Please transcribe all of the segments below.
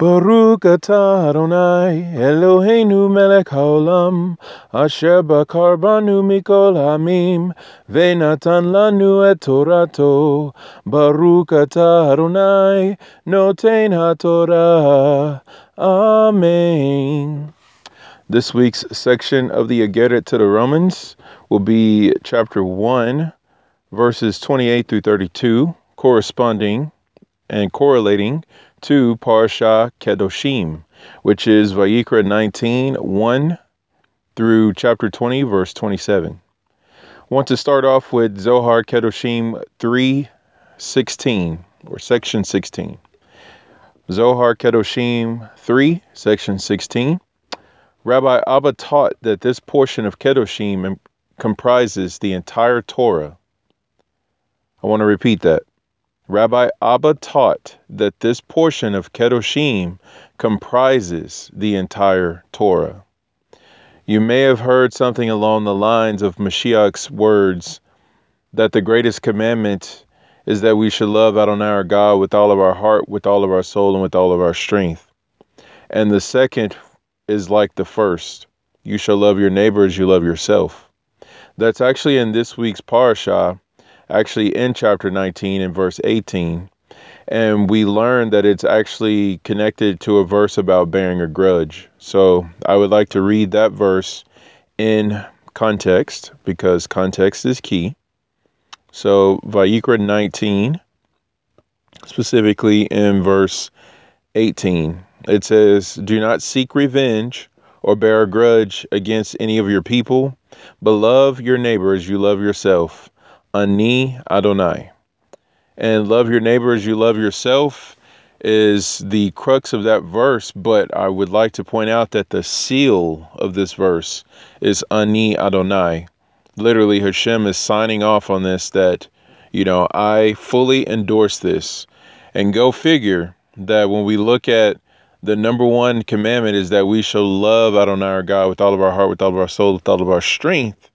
Baruch atah Adonai Eloheinu melech haolam Asher bakar banu mikol hamim Venatan lanu et Torato. Baruch atah Adonai Noten haTorah. Amen. This week's section of the Ageret to the Romans will be chapter 1 verses 28 through 32 corresponding and correlating to Parsha Kedoshim, which is Vayikra 19, 1 through chapter 20, verse 27. I want to start off with Zohar Kedoshim 3, 16, or section 16. Zohar Kedoshim 3, section 16. Rabbi Abba taught that this portion of Kedoshim comprises the entire Torah. I want to repeat that. Rabbi Abba taught that this portion of Kedoshim comprises the entire Torah. You may have heard something along the lines of Mashiach's words that the greatest commandment is that we should love Adonai our God with all of our heart, with all of our soul, and with all of our strength. And the second is like the first you shall love your neighbor as you love yourself. That's actually in this week's parashah actually in chapter 19 and verse 18. And we learn that it's actually connected to a verse about bearing a grudge. So I would like to read that verse in context because context is key. So Vayikra 19, specifically in verse 18, it says, Do not seek revenge or bear a grudge against any of your people, but love your neighbor as you love yourself. Ani Adonai. And love your neighbor as you love yourself is the crux of that verse, but I would like to point out that the seal of this verse is Ani Adonai. Literally, Hashem is signing off on this that, you know, I fully endorse this. And go figure that when we look at the number one commandment is that we shall love Adonai our God with all of our heart, with all of our soul, with all of our strength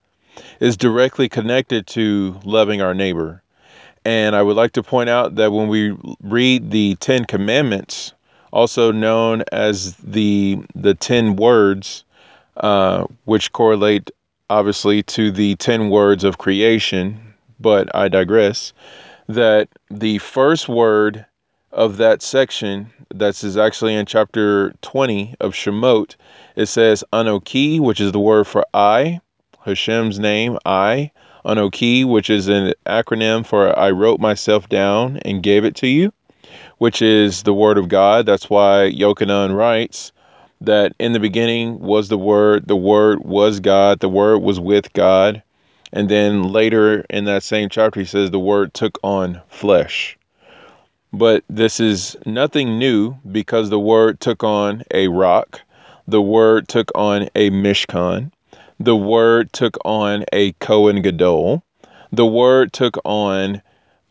is directly connected to loving our neighbor. And I would like to point out that when we read the Ten Commandments, also known as the the ten words, uh, which correlate obviously to the ten words of creation, but I digress. That the first word of that section, that is actually in chapter 20 of Shemot, it says Anoki, which is the word for I, Hashem's name, I, Anoki, which is an acronym for I wrote myself down and gave it to you, which is the word of God. That's why Yochanan writes that in the beginning was the word, the word was God, the word was with God. And then later in that same chapter, he says the word took on flesh. But this is nothing new because the word took on a rock, the word took on a mishkan, the word took on a Cohen Gadol. The word took on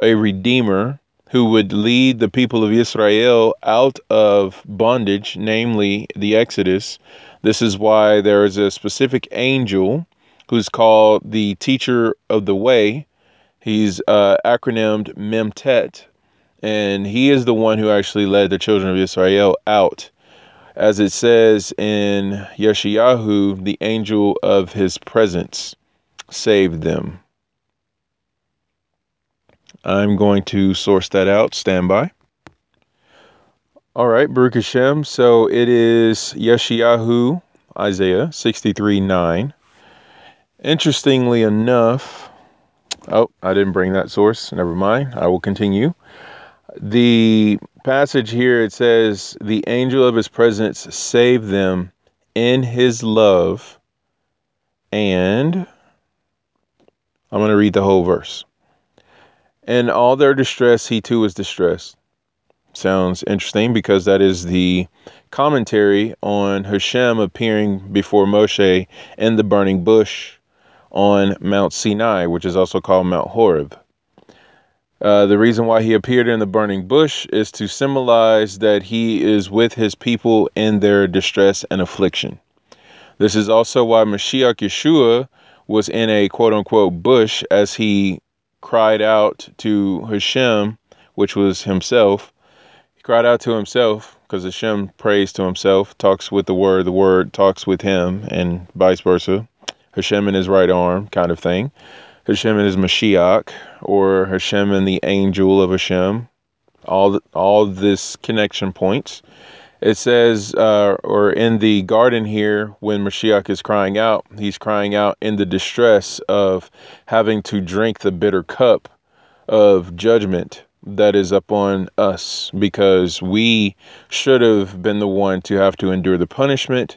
a redeemer who would lead the people of Israel out of bondage, namely the Exodus. This is why there is a specific angel who's called the teacher of the way. He's uh, acronymed Memtet, and he is the one who actually led the children of Israel out as it says in Yeshayahu, the angel of his presence saved them. I'm going to source that out. Stand by. All right, Baruch Hashem. So it is Yeshayahu, Isaiah 63 9. Interestingly enough, oh, I didn't bring that source. Never mind. I will continue. The passage here it says, The angel of his presence saved them in his love. And I'm going to read the whole verse. In all their distress, he too was distressed. Sounds interesting because that is the commentary on Hashem appearing before Moshe in the burning bush on Mount Sinai, which is also called Mount Horeb. Uh, the reason why he appeared in the burning bush is to symbolize that he is with his people in their distress and affliction. This is also why Mashiach Yeshua was in a quote unquote bush as he cried out to Hashem, which was himself. He cried out to himself because Hashem prays to himself, talks with the word, the word talks with him, and vice versa. Hashem in his right arm, kind of thing. Hashem and his Mashiach, or Hashem and the angel of Hashem. All all this connection points. It says, uh, or in the garden here, when Mashiach is crying out, he's crying out in the distress of having to drink the bitter cup of judgment that is upon us because we should have been the one to have to endure the punishment,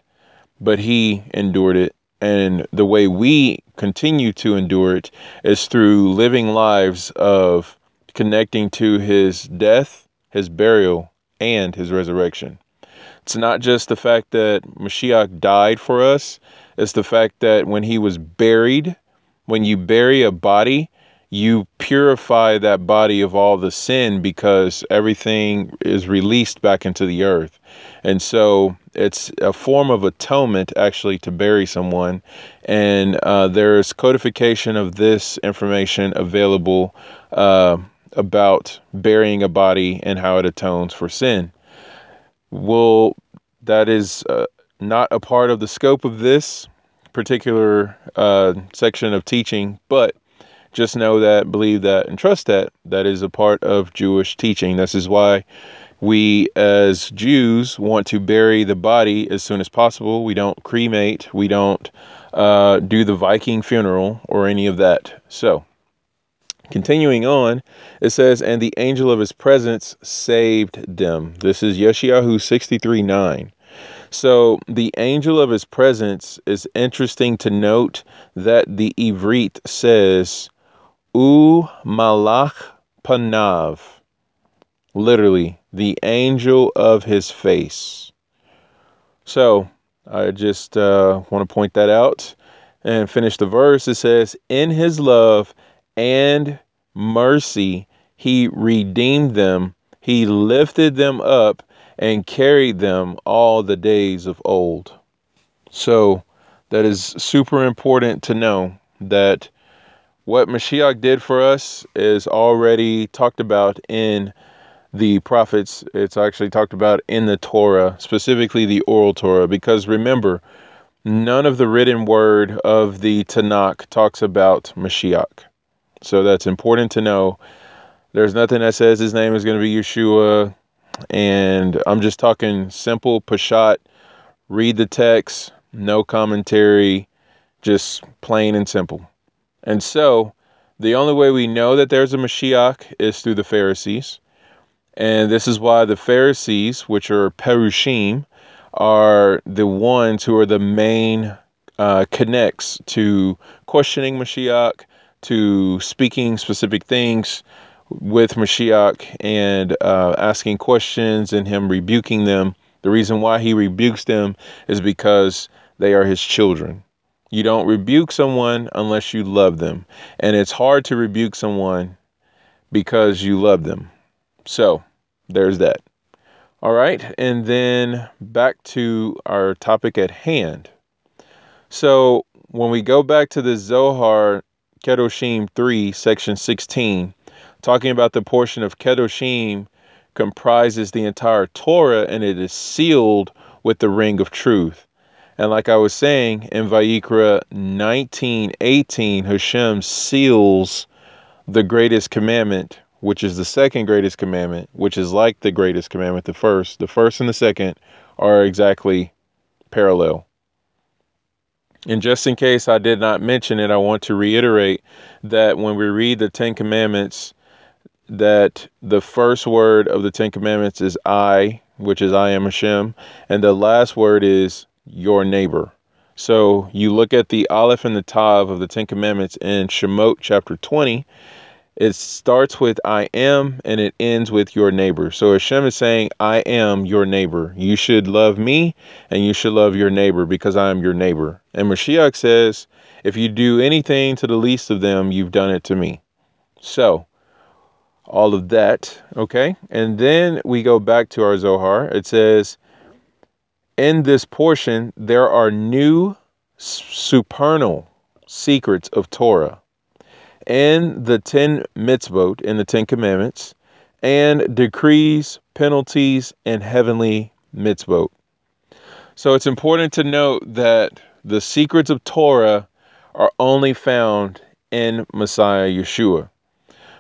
but he endured it. And the way we continue to endure it is through living lives of connecting to his death, his burial, and his resurrection. It's not just the fact that Mashiach died for us, it's the fact that when he was buried, when you bury a body, you purify that body of all the sin because everything is released back into the earth. And so it's a form of atonement actually to bury someone. And uh, there's codification of this information available uh, about burying a body and how it atones for sin Well, that is uh, not a part of the scope of this particular uh, section of teaching, but just know that, believe that, and trust that that is a part of Jewish teaching. This is why we as Jews want to bury the body as soon as possible. We don't cremate, we don't uh, do the Viking funeral or any of that. So, Continuing on, it says, And the angel of his presence saved them. This is Yeshayahu 63 9. So the angel of his presence is interesting to note that the Ivrit says, U Malach Panav. Literally, the angel of his face. So I just uh, want to point that out and finish the verse. It says, In his love, and mercy he redeemed them. He lifted them up and carried them all the days of old. So that is super important to know that what Mashiach did for us is already talked about in the prophets. It's actually talked about in the Torah, specifically the oral Torah, because remember, none of the written word of the Tanakh talks about Mashiach. So that's important to know. There's nothing that says his name is going to be Yeshua. And I'm just talking simple Peshat. Read the text, no commentary, just plain and simple. And so the only way we know that there's a Mashiach is through the Pharisees. And this is why the Pharisees, which are Perushim, are the ones who are the main uh, connects to questioning Mashiach, to speaking specific things with Mashiach and uh, asking questions and him rebuking them. The reason why he rebukes them is because they are his children. You don't rebuke someone unless you love them. And it's hard to rebuke someone because you love them. So there's that. All right. And then back to our topic at hand. So when we go back to the Zohar Kedoshim 3, section 16, talking about the portion of Kedoshim comprises the entire Torah and it is sealed with the ring of truth. And like I was saying in Vayikra 19:18, Hashem seals the greatest commandment, which is the second greatest commandment, which is like the greatest commandment, the first. The first and the second are exactly parallel. And just in case I did not mention it, I want to reiterate that when we read the Ten Commandments, that the first word of the Ten Commandments is I, which is I am Hashem, and the last word is your neighbor. So you look at the Aleph and the Tav of the Ten Commandments in Shemot chapter 20, it starts with I am and it ends with your neighbor. So Hashem is saying, I am your neighbor. You should love me and you should love your neighbor because I am your neighbor. And Mashiach says, if you do anything to the least of them, you've done it to me. So, all of that, okay? And then we go back to our Zohar. It says, in this portion, there are new supernal secrets of Torah and the 10 mitzvot in the 10 commandments and decrees, penalties, and heavenly mitzvot. So it's important to note that the secrets of Torah are only found in Messiah Yeshua.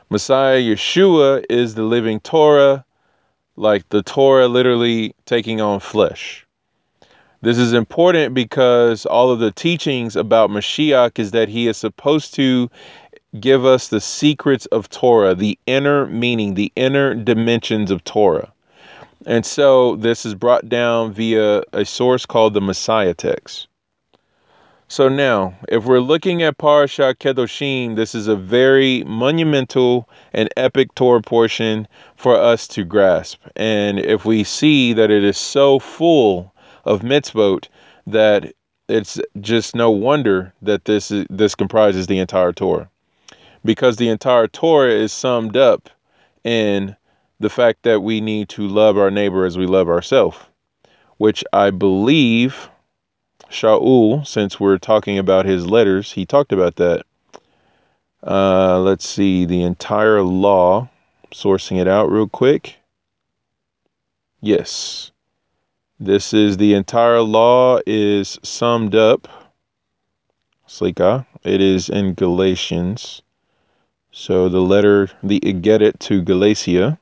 Messiah Yeshua is the living Torah, like the Torah literally taking on flesh. This is important because all of the teachings about Mashiach is that he is supposed to give us the secrets of Torah, the inner meaning, the inner dimensions of Torah. And so this is brought down via a source called the Messiah text. So now, if we're looking at Parashat Kedoshim, this is a very monumental and epic Torah portion for us to grasp. And if we see that it is so full of mitzvot that it's just no wonder that this is, this comprises the entire Torah, because the entire Torah is summed up in the fact that we need to love our neighbor as we love ourselves, which I believe Shaul, since we're talking about his letters, he talked about that. Uh, let's see, the entire law, sourcing it out real quick. Yes. This is the entire law is summed up. Slika. It is in Galatians. So the letter, the Iggeret to Galatia.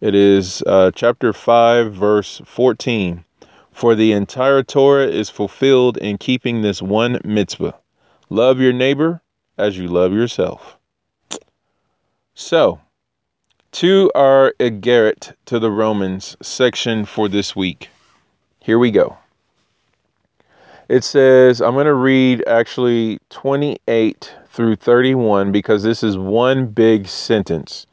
It is uh, chapter 5, verse 14. For the entire Torah is fulfilled in keeping this one mitzvah love your neighbor as you love yourself. So, to our Iggeret to the Romans section for this week. Here we go. It says, I'm going to read actually 28 through 31 because this is one big sentence.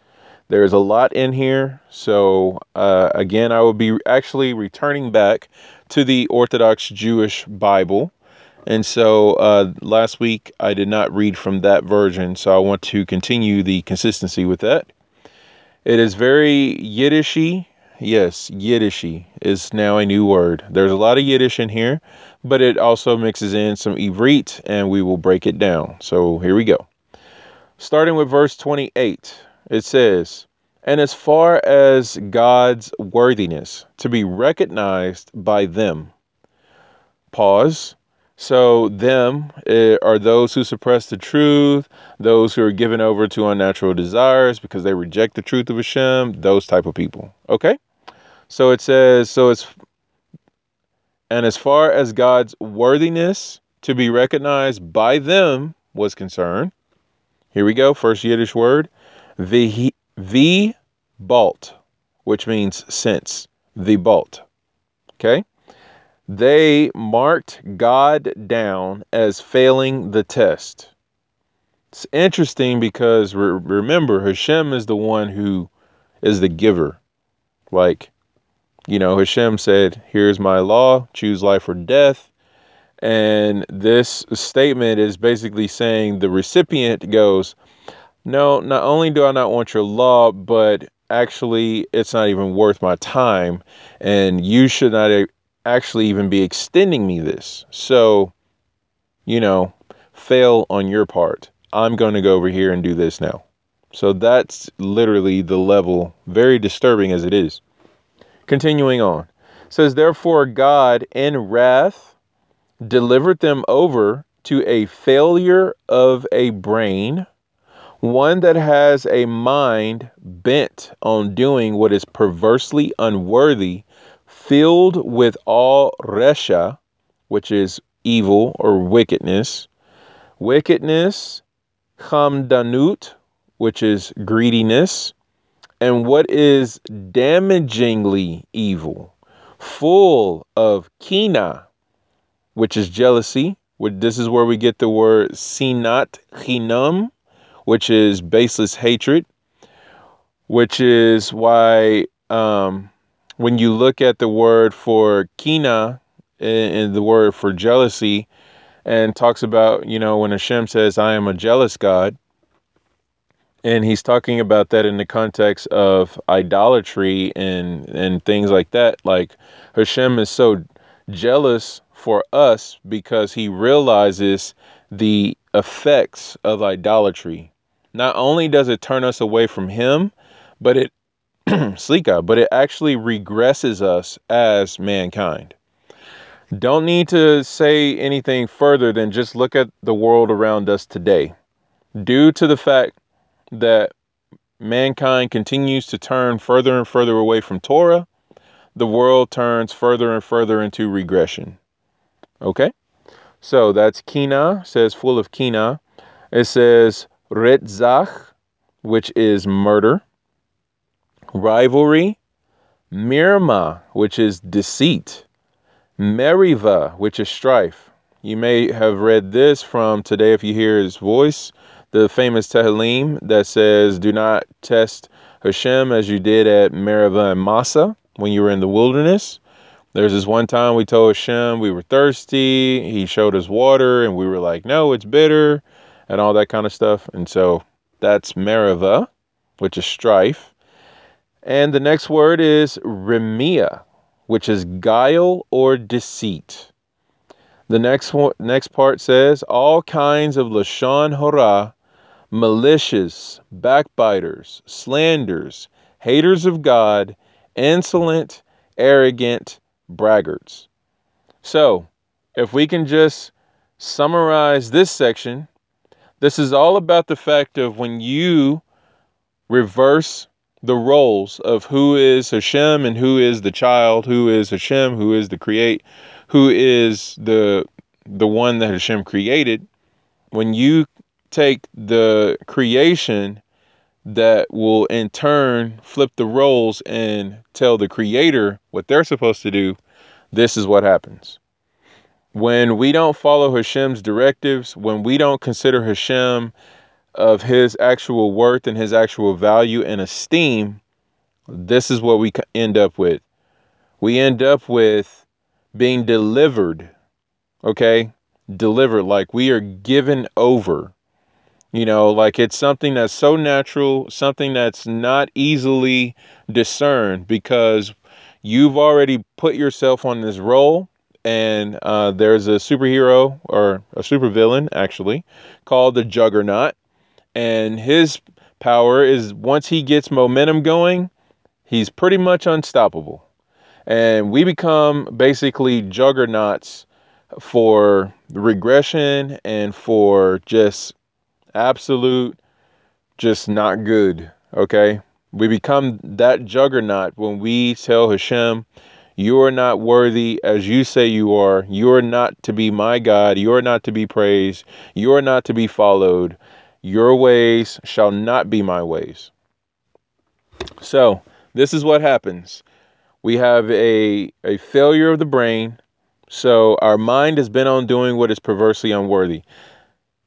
There's a lot in here. So, uh, again, I will be actually returning back to the Orthodox Jewish Bible. And so uh, last week I did not read from that version. So I want to continue the consistency with that. It is very Yiddishy. Yes, Yiddishy is now a new word. There's a lot of Yiddish in here, but it also mixes in some Ivrit and we will break it down. So here we go. Starting with verse 28. It says, And as far as God's worthiness to be recognized by them, pause. So, them uh, are those who suppress the truth, those who are given over to unnatural desires because they reject the truth of Hashem, those type of people. Okay? So it says, so it's, and as far as God's worthiness to be recognized by them was concerned, here we go, first Yiddish word, the the balt, which means since the balt. Okay? They marked God down as failing the test. It's interesting because re- remember, Hashem is the one who is the giver. Like, you know, Hashem said, Here's my law, choose life or death. And this statement is basically saying the recipient goes, no, not only do I not want your law, but actually it's not even worth my time. And you should not actually even be extending me this. So, you know, fail on your part. I'm going to go over here and do this now. So that's literally the level, very disturbing as it is. Continuing on. Says, Therefore, God in wrath delivered them over to a failure of a brain one that has a mind bent on doing what is perversely unworthy, filled with all resha, which is evil or wickedness, wickedness, chamdanut, which is greediness, and what is damagingly evil, full of kina, which is jealousy. This is where we get the word sinat chinam, which is baseless hatred, which is why um, when you look at the word for kina eh, and the word for jealousy, and talks about, you know, when Hashem says, I am a jealous God, and he's talking about that in the context of idolatry and, and things like that. Like Hashem is so jealous for us because he realizes the effects of idolatry not only does it turn us away from Him, but it, Slika, but it actually regresses us as mankind. Don't need to say anything further than just look at the world around us today. Due to the fact that mankind continues to turn further and further away from Torah, the world turns further and further into regression. Okay? So that's kina, says full of kina. It says retzach, which is murder, rivalry, mirma, which is deceit, meriva, which is strife. You may have read this from Today If You Hear His Voice, the famous Tehillim that says, Do not test Hashem as you did at Meriva and Massa when you were in the wilderness. There's this one time we told Hashem we were thirsty. He showed us water, and we were like, no, it's bitter, and all that kind of stuff. And so that's Merivah, which is strife. And the next word is remia, which is guile or deceit. The next one, next part says all kinds of lashon hora, malicious, backbiters, slanders, haters of God, insolent, arrogant, braggarts. So, if we can just summarize this section, this is all about the fact of when you reverse the roles of who is Hashem and who is the child, who is Hashem, who is the create, who is the the one that Hashem created. When you take the creation that will in turn flip the roles and tell the creator what they're supposed to do, this is what happens. When we don't follow Hashem's directives, when we don't consider Hashem of his actual worth and his actual value and esteem, this is what we end up with. We end up with being delivered, okay? Delivered, like we are given over you know, like it's something that's so natural, something that's not easily discerned because you've already put yourself on this role. And uh, there's a superhero or a supervillain, actually, called the Juggernaut. And his power is once he gets momentum going, he's pretty much unstoppable. And we become basically juggernauts for regression and for just absolute just not good. Okay. We become that juggernaut when we tell Hashem, You are not worthy as you say you are. You are not to be my God. You are not to be praised. You are not to be followed. Your ways shall not be my ways. So, this is what happens. We have a, a failure of the brain. So, our mind has been on doing what is perversely unworthy.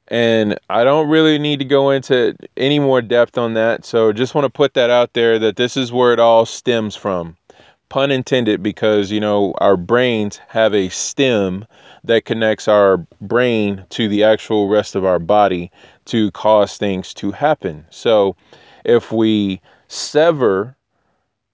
And I don't really need to go into any more depth on that. So just want to put that out there that this is where it all stems from. Pun intended, because, you know, our brains have a stem that connects our brain to the actual rest of our body to cause things to happen. So if we sever,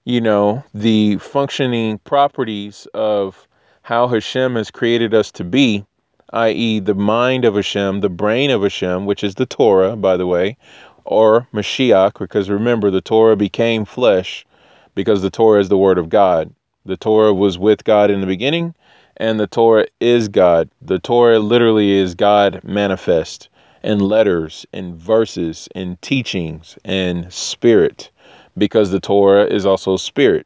you know, the functioning properties of how Hashem has created us to be, i.e., the mind of Hashem, the brain of Hashem, which is the Torah, by the way, or Mashiach, because remember, the Torah became flesh because the Torah is the Word of God. The Torah was with God in the beginning, and the Torah is God. The Torah literally is God manifest in letters, in verses, in teachings, and spirit, because the Torah is also spirit.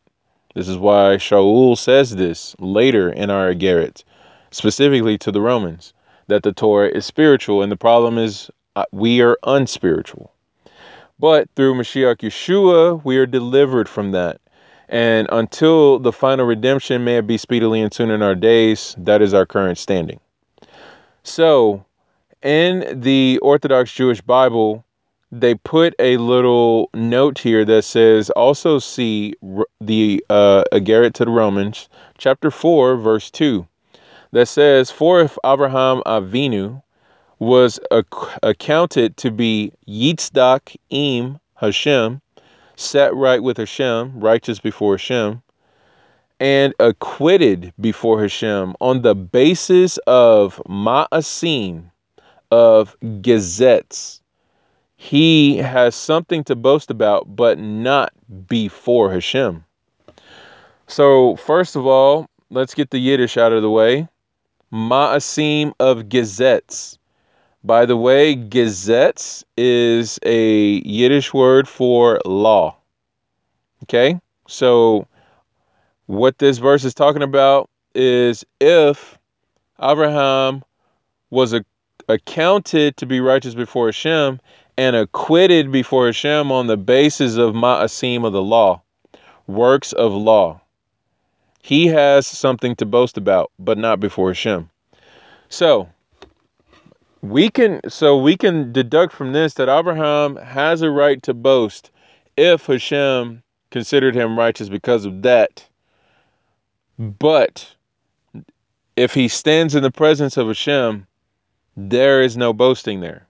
This is why Shaul says this later in our Garrett specifically to the Romans, that the Torah is spiritual, and the problem is uh, we are unspiritual. But through Mashiach Yeshua, we are delivered from that. And until the final redemption may it be speedily and soon in our days, that is our current standing. So, in the Orthodox Jewish Bible, they put a little note here that says, also see the uh, Agarit to the Romans, chapter 4, verse 2 that says, For if Abraham Avinu was ac- accounted to be Yitzdak im Hashem, set right with Hashem, righteous before Hashem, and acquitted before Hashem on the basis of ma'asim, of Gezetz, he has something to boast about, but not before Hashem. So, first of all, let's get the Yiddish out of the way. Ma'asim of Gezetz. By the way, Gezetz is a Yiddish word for law. Okay? So, what this verse is talking about is if Abraham was a, accounted to be righteous before Hashem and acquitted before Hashem on the basis of ma'asim of the law, works of law. He has something to boast about, but not before Hashem. So we can so we can deduct from this that Abraham has a right to boast if Hashem considered him righteous because of that. But if he stands in the presence of Hashem, there is no boasting there.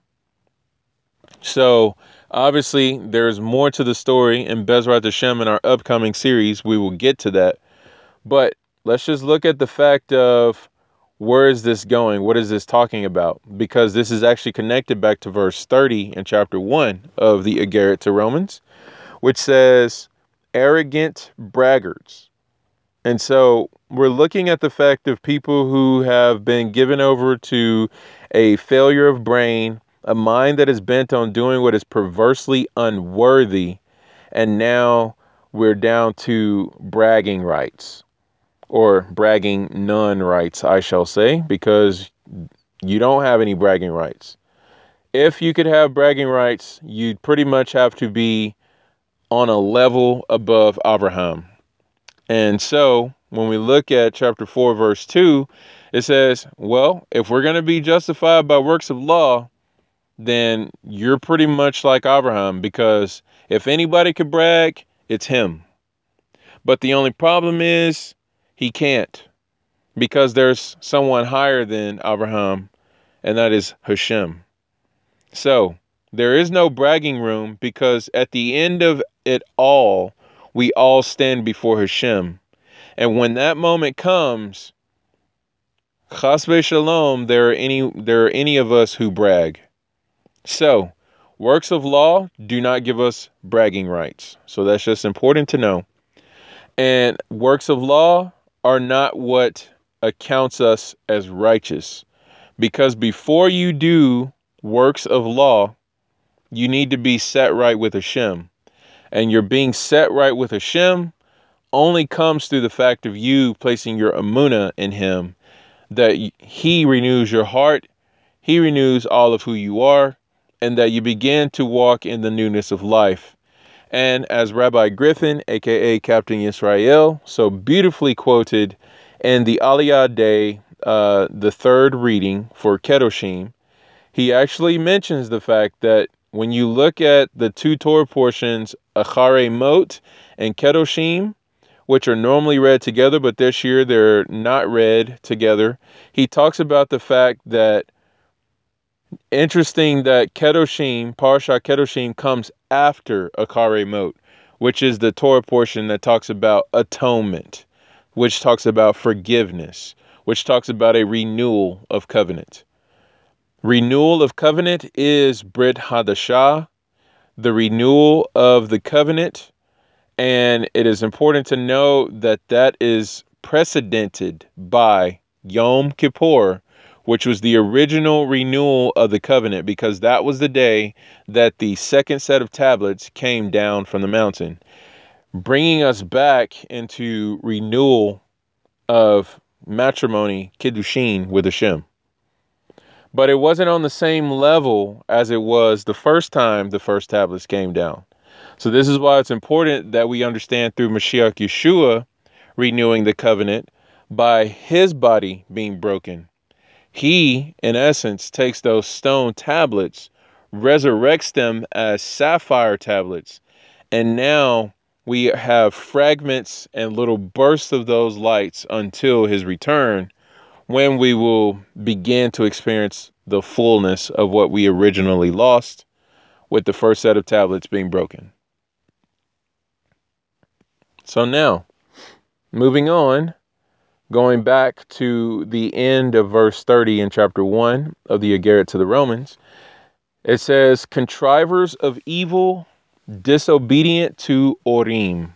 So obviously, there's more to the story in Bezrat Hashem in our upcoming series. We will get to that. But let's just look at the fact of where is this going? What is this talking about? Because this is actually connected back to verse 30 in chapter 1 of the Agarit to Romans, which says, arrogant braggarts. And so we're looking at the fact of people who have been given over to a failure of brain a mind that is bent on doing what is perversely unworthy, and now we're down to bragging rights or bragging none rights, I shall say, because you don't have any bragging rights. If you could have bragging rights, you'd pretty much have to be on a level above Abraham. And so when we look at chapter 4, verse 2, it says, Well, if we're going to be justified by works of law, then you're pretty much like Abraham because if anybody could brag, it's him. But the only problem is he can't because there's someone higher than Abraham, and that is Hashem. So there is no bragging room because at the end of it all, we all stand before Hashem. And when that moment comes, Chasve Shalom, there are any there are any of us who brag. So, works of law do not give us bragging rights. So that's just important to know. And works of law are not what accounts us as righteous. Because before you do works of law, you need to be set right with Hashem. And you're being set right with Hashem only comes through the fact of you placing your amuna in Him, that He renews your heart, He renews all of who you are, and that you begin to walk in the newness of life. And as Rabbi Griffin, aka Captain Israel, so beautifully quoted in the Aliyah Day, uh, the third reading for Kedoshim, he actually mentions the fact that when you look at the two Torah portions, Achare Mot and Kedoshim, which are normally read together, but this year they're not read together, he talks about the fact that Interesting that Kedoshim, Parsha Kedoshim, comes after Achare Mot, which is the Torah portion that talks about atonement, which talks about forgiveness, which talks about a renewal of covenant. Renewal of covenant is Brit Hadashah, the renewal of the covenant, and it is important to know that that is precedented by Yom Kippur, which was the original renewal of the covenant, because that was the day that the second set of tablets came down from the mountain, bringing us back into renewal of matrimony, kiddushin, with Hashem. But it wasn't on the same level as it was the first time the first tablets came down. So this is why it's important that we understand through Mashiach Yeshua renewing the covenant by his body being broken he, in essence, takes those stone tablets, resurrects them as sapphire tablets, and now we have fragments and little bursts of those lights until his return, when we will begin to experience the fullness of what we originally lost with the first set of tablets being broken. So now, moving on, Going back to the end of verse 30 in chapter 1 of the Agarit to the Romans, It says, contrivers of evil, disobedient to Horim.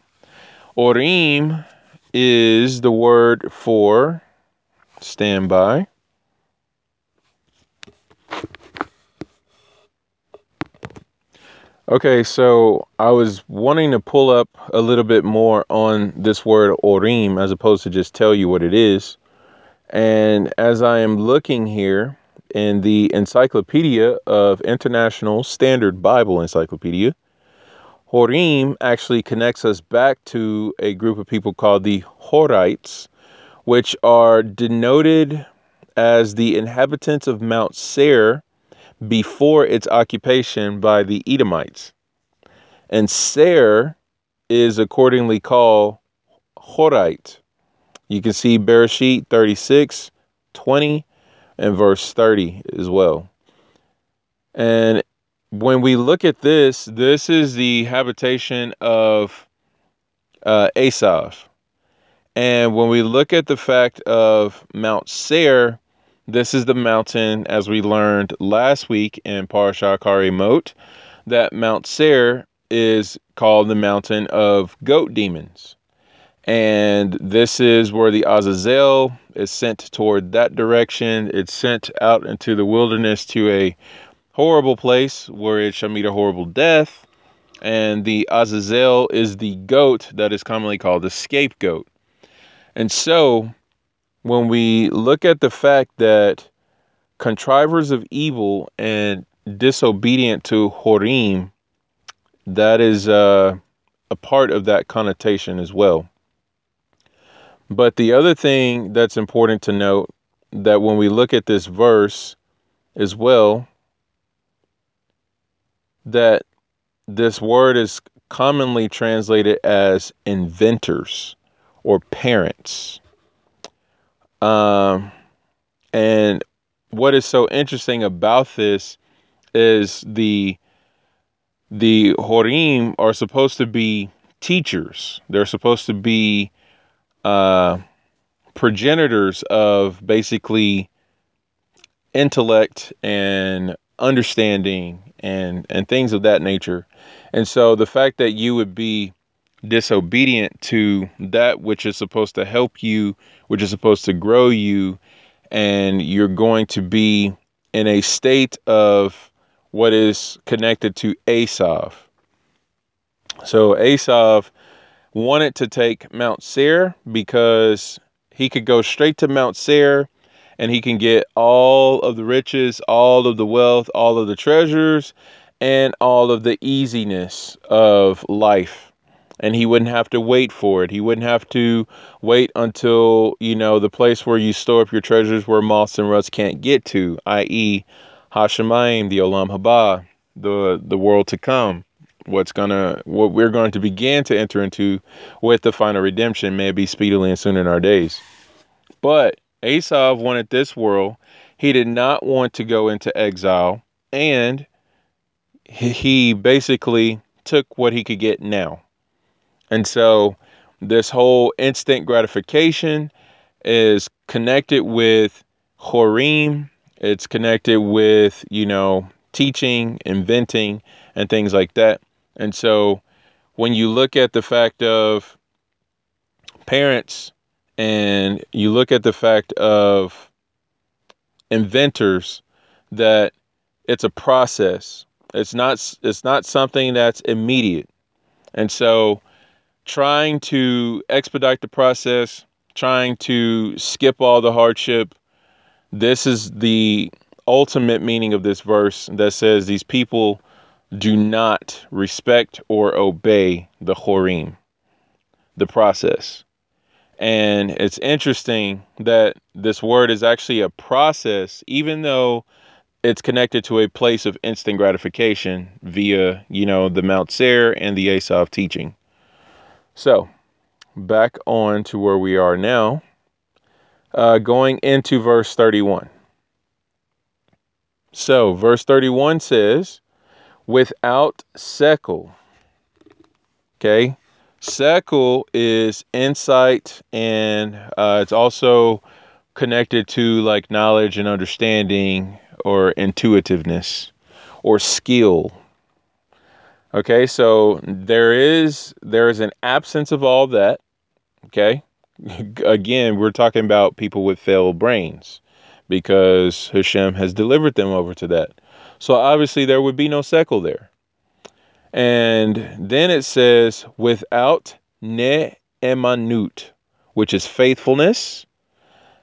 Horim is the word for standby. Okay, so I was wanting to pull up a little bit more on this word Horim as opposed to just tell you what it is. And as I am looking here in the Encyclopedia of International Standard Bible Encyclopedia, Horim actually connects us back to a group of people called the Horites, which are denoted as the inhabitants of Mount Seir before its occupation by the Edomites. And Seir is accordingly called Horite. You can see Bereshit 36, 20, and verse 30 as well. And when we look at this, this is the habitation of uh, Esav. And when we look at the fact of Mount Seir, this is the mountain, as we learned last week in Parashah Mot, that Mount Seir is called the mountain of goat demons. And this is where the Azazel is sent toward that direction. It's sent out into the wilderness to a horrible place where it shall meet a horrible death. And the Azazel is the goat that is commonly called the scapegoat. And so when we look at the fact that contrivers of evil and disobedient to Horim, that is uh, a part of that connotation as well. But the other thing that's important to note that when we look at this verse as well, that this word is commonly translated as inventors or parents. Um, and what is so interesting about this is the the Horim are supposed to be teachers. They're supposed to be uh, progenitors of basically intellect and understanding and and things of that nature. And so the fact that you would be disobedient to that which is supposed to help you, which is supposed to grow you, and you're going to be in a state of what is connected to Esav. So Esav wanted to take Mount Seir because he could go straight to Mount Seir and he can get all of the riches, all of the wealth, all of the treasures, and all of the easiness of life. And he wouldn't have to wait for it. He wouldn't have to wait until, you know, the place where you store up your treasures where moths and rust can't get to, i.e., Hashemayim, the Olam Haba, the the world to come. What's gonna what we're going to begin to enter into with the final redemption may be speedily and soon in our days. But Esav wanted this world. He did not want to go into exile, and he basically took what he could get now. And so this whole instant gratification is connected with Horim. It's connected with, you know, teaching, inventing, and things like that. And so when you look at the fact of parents and you look at the fact of inventors that it's a process it's not it's not something that's immediate and so trying to expedite the process trying to skip all the hardship this is the ultimate meaning of this verse that says these people do not respect or obey the horim the process and it's interesting that this word is actually a process, even though it's connected to a place of instant gratification via, you know, the Mount Seir and the Esav teaching. So, back on to where we are now, uh, going into verse 31. So, verse 31 says, without sekel. Okay. Sekel is insight, and uh, it's also connected to like knowledge and understanding or intuitiveness. or skill. Okay, so there is there is an absence of all that. Okay, again, we're talking about people with failed brains because Hashem has delivered them over to that. So obviously there would be no sekel there. And then it says without ne'emanut, which is faithfulness.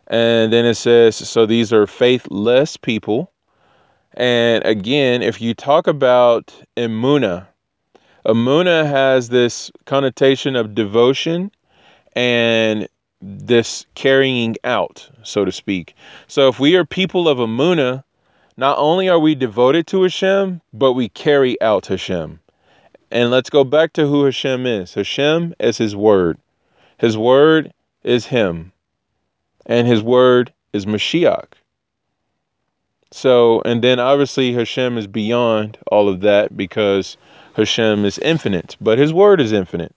And then it says, so these are faithless people. And again, if you talk about emuna, emuna has this connotation of devotion and this carrying out, so to speak. So if we are people of emuna, not only are we devoted to Hashem, but we carry out Hashem. And let's go back to who Hashem is. Hashem is His Word. His Word is Him. And His Word is Mashiach. So, and then obviously Hashem is beyond all of that because Hashem is infinite, but His Word is infinite.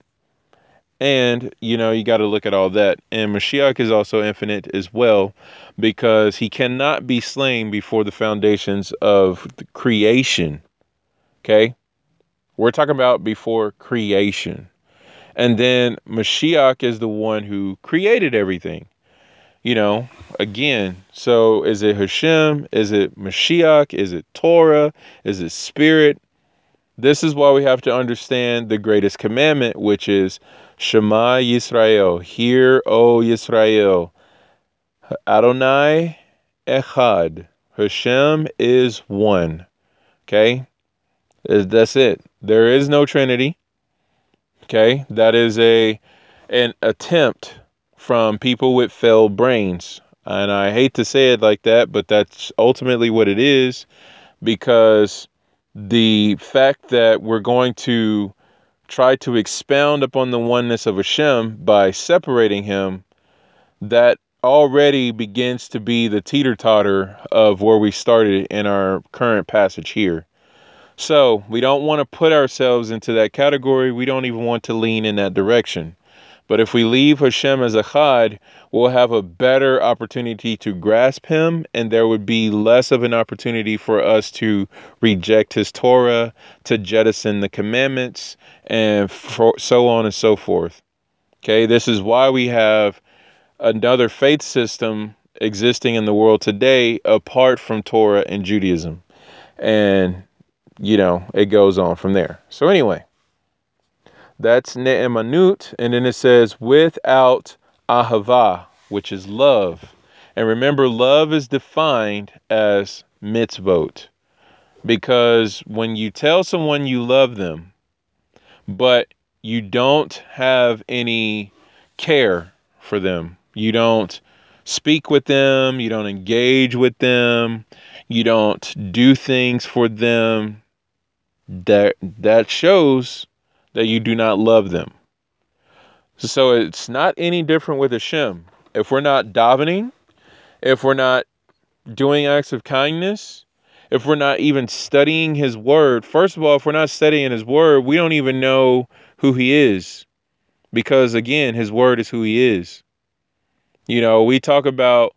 And, you know, you got to look at all that. And Mashiach is also infinite as well because he cannot be slain before the foundations of the creation. Okay? We're talking about before creation. And then Mashiach is the one who created everything. You know, again, so is it Hashem? Is it Mashiach? Is it Torah? Is it Spirit? This is why we have to understand the greatest commandment, which is Shema Yisrael. Hear, O Yisrael. Adonai Echad. Hashem is one. Okay? That's it. There is no Trinity. Okay? That is a an attempt from people with failed brains. And I hate to say it like that, but that's ultimately what it is because the fact that we're going to try to expound upon the oneness of Hashem by separating him, that already begins to be the teeter totter of where we started in our current passage here. So we don't want to put ourselves into that category. We don't even want to lean in that direction. But if we leave Hashem as Echad, we'll have a better opportunity to grasp him, and there would be less of an opportunity for us to reject his Torah, to jettison the commandments, and for, so on and so forth. Okay, this is why we have another faith system existing in the world today apart from Torah and Judaism. And, you know, it goes on from there. So, anyway, that's ne'emanut. And then it says, without ahava, which is love. And remember, love is defined as mitzvot. Because when you tell someone you love them, but you don't have any care for them, you don't speak with them, you don't engage with them, you don't do things for them, that that shows that you do not love them. So it's not any different with Hashem. If we're not davening, if we're not doing acts of kindness, if we're not even studying his word, first of all, if we're not studying his word, we don't even know who he is. Because again, his word is who he is. You know, we talk about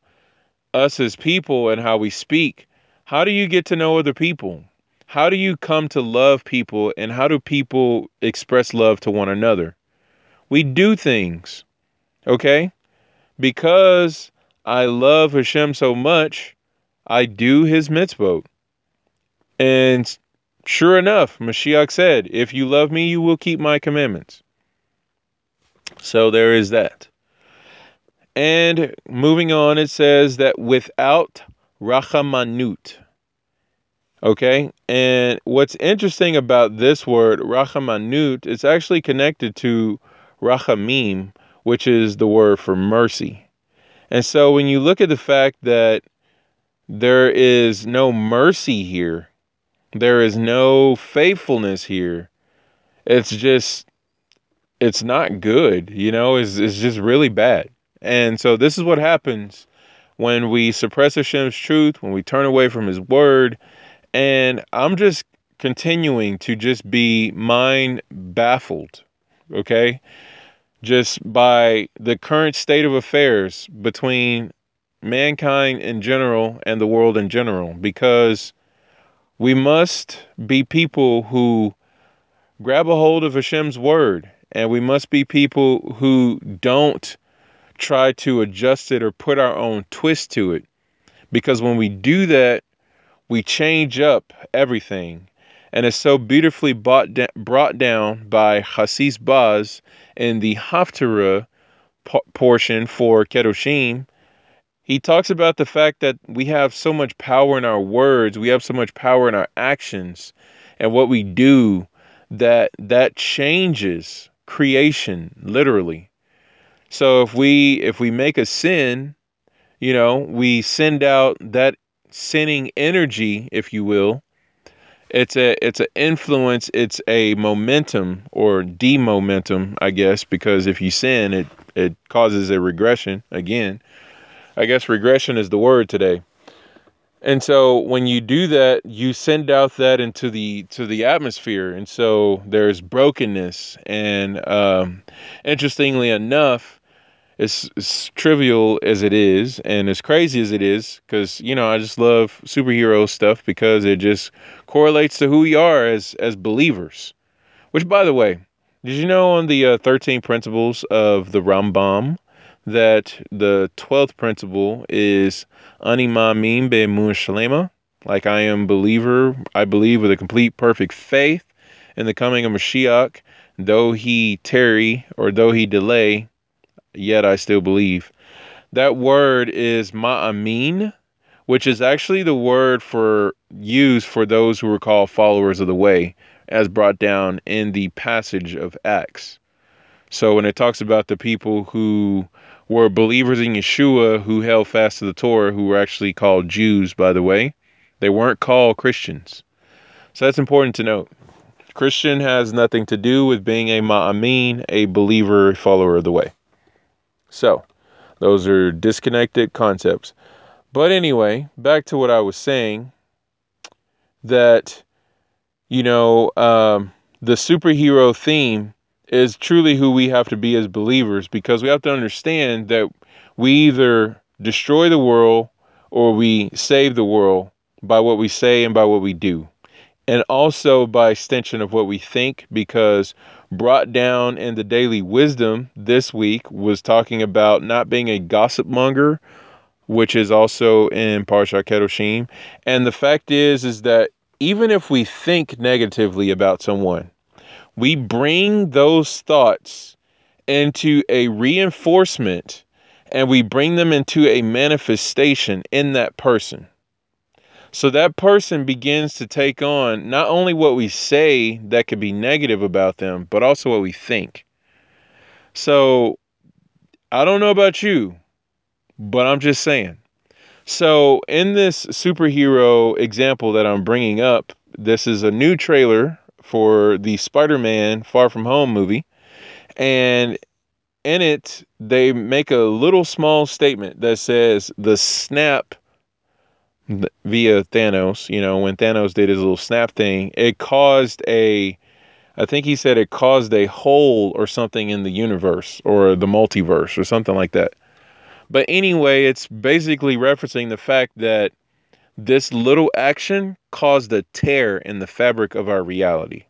us as people and how we speak. How do you get to know other people? How do you come to love people and how do people express love to one another? We do things, okay? Because I love Hashem so much, I do his mitzvot. And sure enough, Mashiach said, If you love me, you will keep my commandments. So there is that. And moving on, it says that without rachamanut. Okay. And what's interesting about this word, rachamanut, it's actually connected to rachamim, which is the word for mercy. And so when you look at the fact that there is no mercy here, there is no faithfulness here, it's just, it's not good, you know, it's, it's just really bad. And so this is what happens when we suppress Hashem's truth, when we turn away from His word, and I'm just continuing to just be mind baffled, okay? Just by the current state of affairs between mankind in general and the world in general. Because we must be people who grab a hold of Hashem's word, and we must be people who don't try to adjust it or put our own twist to it. Because when we do that, we change up everything. And it's so beautifully brought, da- brought down by Hasis Baz in the Haftarah portion for Kedoshim. He talks about the fact that we have so much power in our words, we have so much power in our actions and what we do that that changes creation literally. So if we if we make a sin, you know, we send out that sinning energy, if you will. It's a it's an influence, it's a momentum or demomentum, I guess, because if you sin, it it causes a regression again. I guess regression is the word today. And so when you do that, you send out that into the to the atmosphere, and so there's brokenness. And um, interestingly enough, as, as trivial as it is and as crazy as it is because you know i just love superhero stuff because it just correlates to who we are as as believers. Which by the way did you know on the uh, 13 principles of the rambam that the 12th principle is animamim be shalema like i am believer i believe with a complete perfect faith in the coming of mashiach though he tarry or though he delay yet I still believe. That word is ma'amin, which is actually the word for used for those who were called followers of the way, as brought down in the passage of Acts. So when it talks about the people who were believers in Yeshua who held fast to the Torah, who were actually called Jews, by the way, they weren't called Christians. So that's important to note. Christian has nothing to do with being a ma'amin, a believer, follower of the way. So, those are disconnected concepts. But anyway, back to what I was saying that, you know, um, the superhero theme is truly who we have to be as believers because we have to understand that we either destroy the world or we save the world by what we say and by what we do. And also by extension of what we think, because brought down in the daily wisdom this week was talking about not being a gossip monger, which is also in Parsha Kedoshim. And the fact is, is that even if we think negatively about someone, we bring those thoughts into a reinforcement and we bring them into a manifestation in that person. So that person begins to take on not only what we say that could be negative about them, but also what we think. So I don't know about you, but I'm just saying. So in this superhero example that I'm bringing up, this is a new trailer for the Spider Man Far From Home movie. And in it, they make a little small statement that says the snap via Thanos. You know, when Thanos did his little snap thing, it caused a, I think he said it caused a hole or something in the universe or the multiverse or something like that. But anyway, it's basically referencing the fact that this little action caused a tear in the fabric of our reality.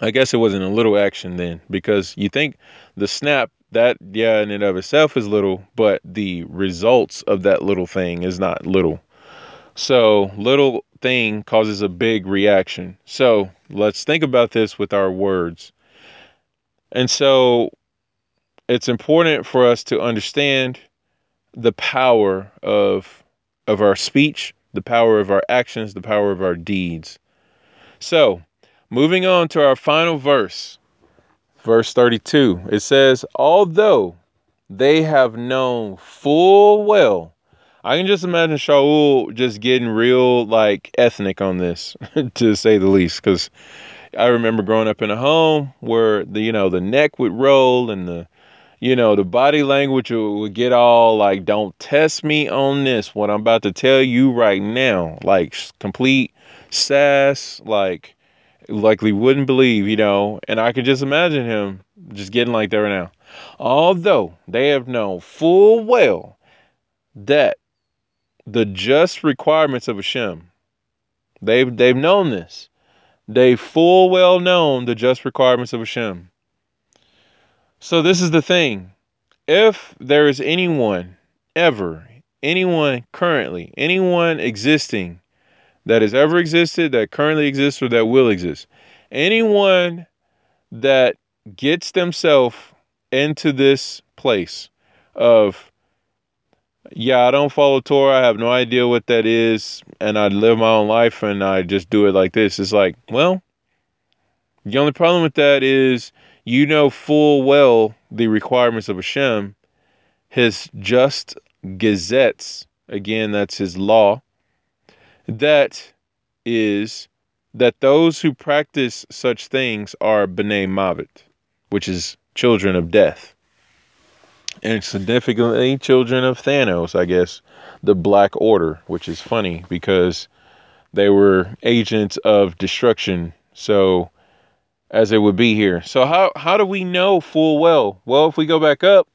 I guess it wasn't a little action then because you think the snap that yeah in and of itself is little but the results of that little thing is not little. So little thing causes a big reaction. So let's think about this with our words. And so it's important for us to understand the power of of our speech the power of our actions the power of our deeds. So moving on to our final verse verse 32. It says, Although they have known full well, I can just imagine Shaul just getting real like ethnic on this, to say the least, because I remember growing up in a home where the you know the neck would roll and the you know the body language would get all like don't test me on this what i'm about to tell you right now like complete sass like likely wouldn't believe, you know, and I could just imagine him just getting like that right now. Although they have known full well that the just requirements of Hashem, They've they've known this. They full well known the just requirements of Hashem. So this is the thing. If there is anyone ever, anyone currently, anyone existing that has ever existed, that currently exists, or that will exist, anyone that gets themselves into this place of yeah, I don't follow Torah. I have no idea what that is, and I live my own life, and I just do it like this. It's like, well, the only problem with that is you know full well the requirements of Hashem, his just Gezetz. Again, that's his law. That is that those who practice such things are b'nai mavet, which is children of death and significantly children of Thanos, I guess, the Black Order, which is funny because they were agents of destruction. So, as it would be here. So, how, how do we know full well? Well, if we go back up,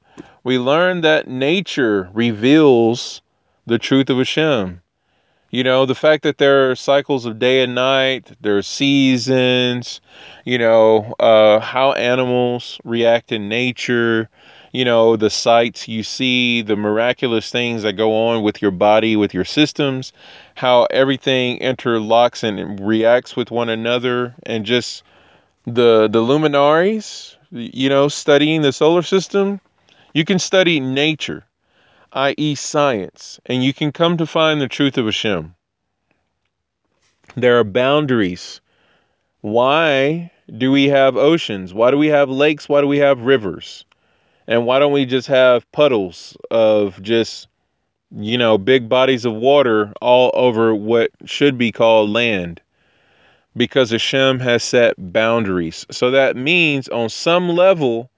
we learn that nature reveals the truth of Hashem. You know, the fact that there are cycles of day and night, there are seasons, you know, uh, how animals react in nature, you know, the sights you see, the miraculous things that go on with your body, with your systems, how everything interlocks and reacts with one another, and just the the luminaries, you know, studying the solar system. You can study nature i.e., science, and you can come to find the truth of Hashem. There are boundaries. Why do we have oceans? Why do we have lakes? Why do we have rivers? And why don't we just have puddles of just, you know, big bodies of water all over what should be called land? Because Hashem has set boundaries. So that means on some level,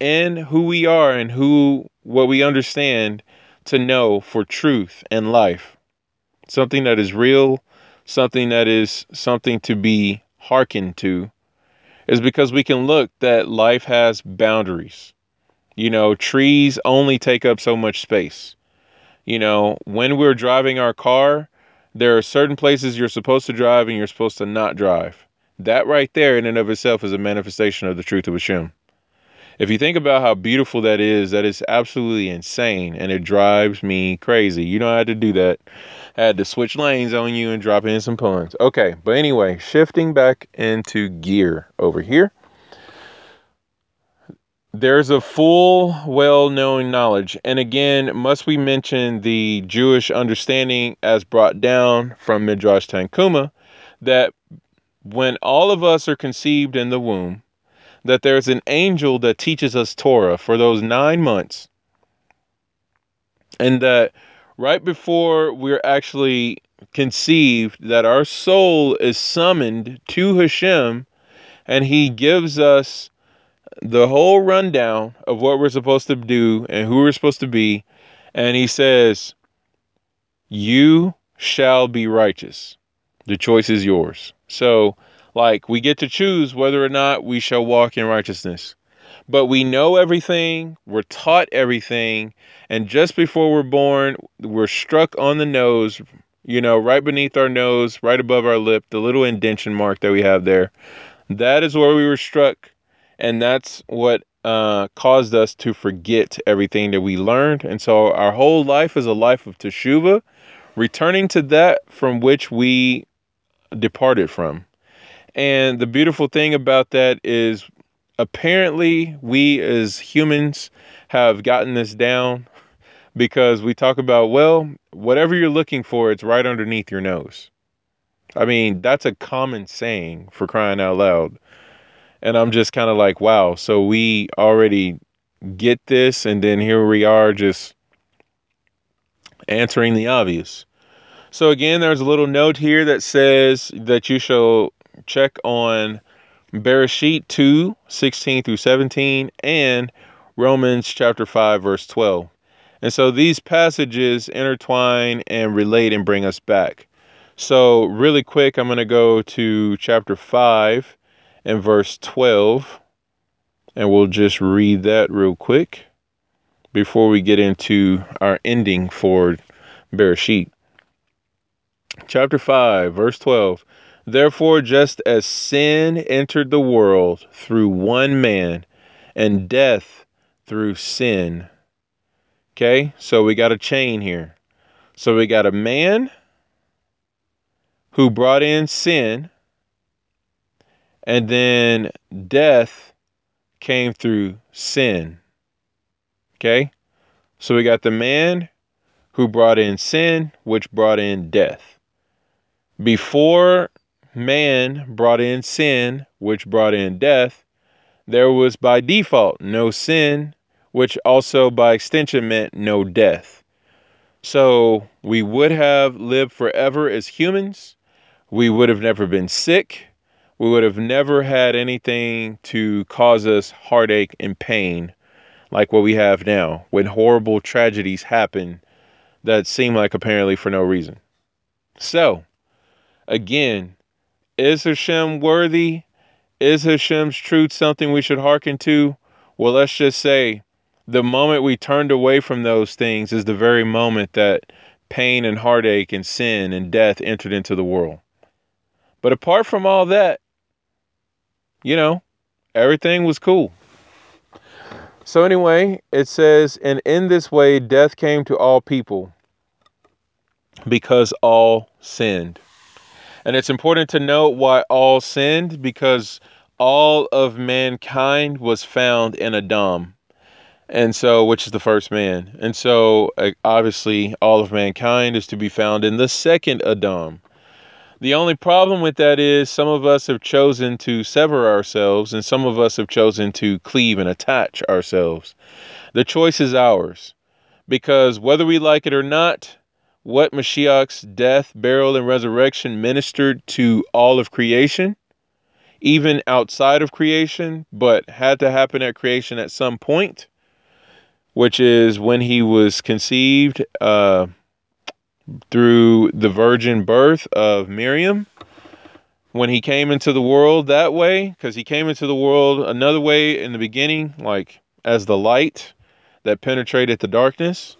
in who we are and who what we understand to know for truth and life. Something that is real, something that is something to be hearkened to, is because we can look that life has boundaries. You know, trees only take up so much space. You know, when we're driving our car, there are certain places you're supposed to drive and you're supposed to not drive. That right there, in and of itself, is a manifestation of the truth of Hashem. If you think about how beautiful that is, that is absolutely insane and it drives me crazy. You know I had to do that. I had to switch lanes on you and drop in some puns. Okay, but anyway, shifting back into gear over here. There's a full, well known knowledge. And again, must we mention the Jewish understanding as brought down from Midrash Tanhuma that when all of us are conceived in the womb, that there's an angel that teaches us Torah for those nine months. And that right before we're actually conceived, that our soul is summoned to Hashem and he gives us the whole rundown of what we're supposed to do and who we're supposed to be. And he says, You shall be righteous. The choice is yours. So, like, we get to choose whether or not we shall walk in righteousness. But we know everything, we're taught everything, and just before we're born, we're struck on the nose, you know, right beneath our nose, right above our lip, the little indention mark that we have there. That is where we were struck, and that's what uh, caused us to forget everything that we learned. And so our whole life is a life of teshuva, returning to that from which we departed from. And the beautiful thing about that is apparently we as humans have gotten this down because we talk about, well, whatever you're looking for, it's right underneath your nose. I mean, that's a common saying for crying out loud. And I'm just kind of like, wow, so we already get this, and then here we are just answering the obvious. So, again, there's a little note here that says that you shall check on Bereshit 2 16 through 17 and Romans chapter 5, verse 12. And so these passages intertwine and relate and bring us back. So, really quick, I'm going to go to chapter 5 and verse 12, and we'll just read that real quick before we get into our ending for Bereshit. Chapter 5, verse 12. Therefore, just as sin entered the world through one man, and death through sin. Okay, so we got a chain here. So we got a man who brought in sin, and then death came through sin. Okay? So we got the man who brought in sin, which brought in death. Before man brought in sin, which brought in death, there was by default no sin, which also by extension meant no death. So we would have lived forever as humans. We would have never been sick. We would have never had anything to cause us heartache and pain like what we have now when horrible tragedies happen that seem like apparently for no reason. So, again, is Hashem worthy? Is Hashem's truth something we should hearken to? Well, let's just say the moment we turned away from those things is the very moment that pain and heartache and sin and death entered into the world. But apart from all that, you know, everything was cool. So, anyway, it says, and in this way death came to all people because all sinned. And it's important to note why all sinned because all of mankind was found in Adam. And so, which is the first man. And so, eh, obviously, all of mankind is to be found in the second Adam. The only problem with that is some of us have chosen to sever ourselves, and some of us have chosen to cleave and attach ourselves. The choice is ours. Because whether we like it or not, what Mashiach's death, burial, and resurrection ministered to all of creation, even outside of creation, but had to happen at creation at some point, which is when he was conceived uh, through the virgin birth of Miriam. When he came into the world that way, because he came into the world another way in the beginning, like as the light that penetrated the darkness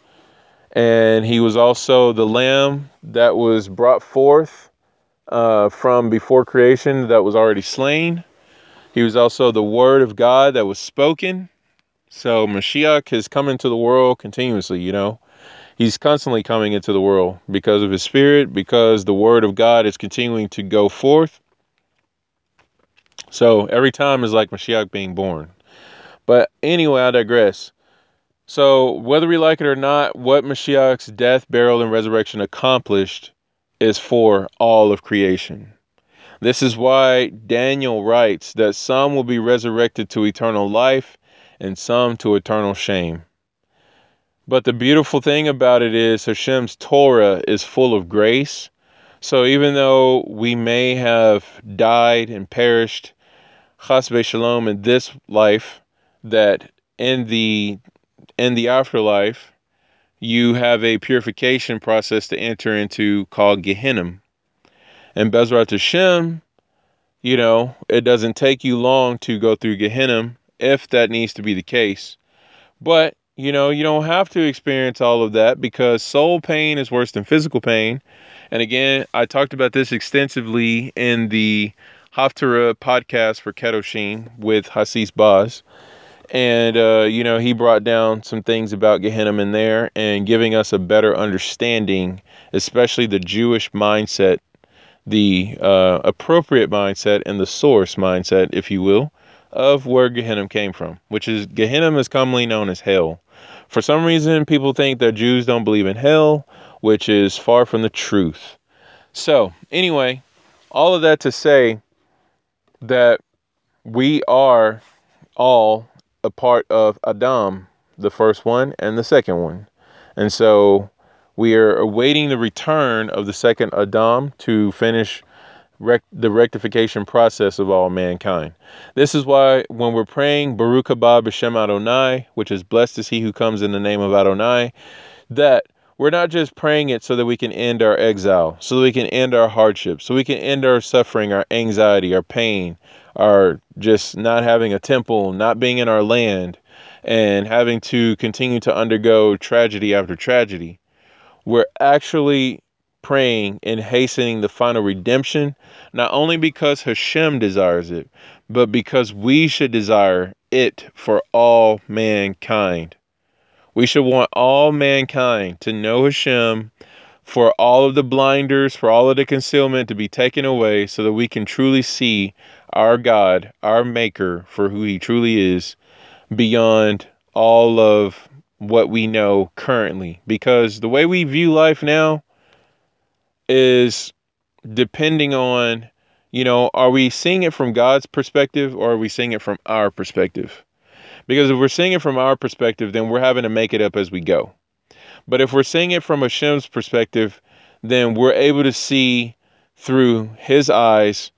and he was also the lamb that was brought forth uh, from before creation that was already slain. He was also the word of God that was spoken. So Mashiach has come into the world continuously, you know. He's constantly coming into the world because of his spirit, because the word of God is continuing to go forth. So every time is like Mashiach being born. But anyway, I digress. So, whether we like it or not, what Mashiach's death, burial, and resurrection accomplished is for all of creation. This is why Daniel writes that some will be resurrected to eternal life and some to eternal shame. But the beautiful thing about it is Hashem's Torah is full of grace. So even though we may have died and perished, chas shalom, in this life, that in the in the afterlife, you have a purification process to enter into called Gehinnom. And Bezrat Hashem, you know, it doesn't take you long to go through Gehinnom if that needs to be the case. But, you know, you don't have to experience all of that because soul pain is worse than physical pain. And again, I talked about this extensively in the Haftarah podcast for Kedoshim with Hasis Baz and uh, you know he brought down some things about Gehenna in there and giving us a better understanding, especially the Jewish mindset, the uh, appropriate mindset and the source mindset, if you will, of where Gehenna came from, which is Gehenna is commonly known as hell. For some reason, people think that Jews don't believe in hell, which is far from the truth. So, anyway, all of that to say that we are all a part of Adam, the first one and the second one. And so we are awaiting the return of the second Adam to finish rec- the rectification process of all mankind. This is why when we're praying Baruch haba b'shem Adonai, which is blessed is he who comes in the name of Adonai, that we're not just praying it so that we can end our exile, so that we can end our hardship, so we can end our suffering, our anxiety, our pain, our just not having a temple, not being in our land, and having to continue to undergo tragedy after tragedy. We're actually praying and hastening the final redemption, not only because Hashem desires it, but because we should desire it for all mankind. We should want all mankind to know Hashem, for all of the blinders, for all of the concealment to be taken away, so that we can truly see our God, our Maker, for who He truly is, beyond all of what we know currently. Because the way we view life now is depending on, you know, are we seeing it from God's perspective or are we seeing it from our perspective? Because if we're seeing it from our perspective, then we're having to make it up as we go. But if we're seeing it from Hashem's perspective, then we're able to see through his eyes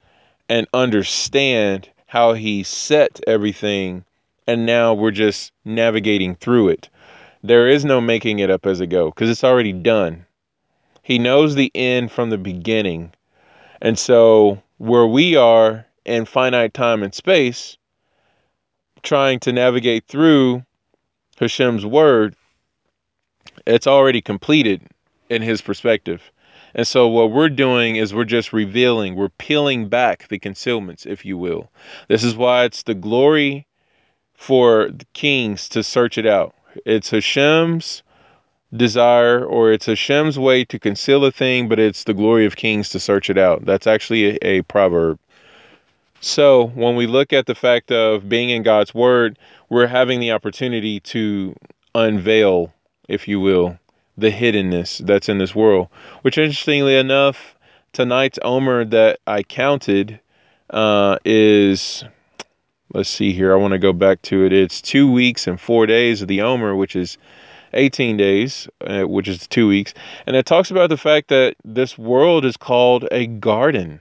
and understand how he set everything. And now we're just navigating through it. There is no making it up as it go because it's already done. He knows the end from the beginning. And so, where we are in finite time and space, trying to navigate through Hashem's word, it's already completed in his perspective. And so, what we're doing is we're just revealing, we're peeling back the concealments, if you will. This is why it's the glory for the kings to search it out. It's Hashem's desire or it's Hashem's way to conceal a thing, but it's the glory of kings to search it out. That's actually a, a proverb. So when we look at the fact of being in God's word, we're having the opportunity to unveil, if you will, the hiddenness that's in this world. Which, interestingly enough, tonight's Omer that I counted uh, is let's see here. I want to go back to it. It's two weeks and four days of the Omer, which is 18 days, uh, which is two weeks. And it talks about the fact that this world is called a garden.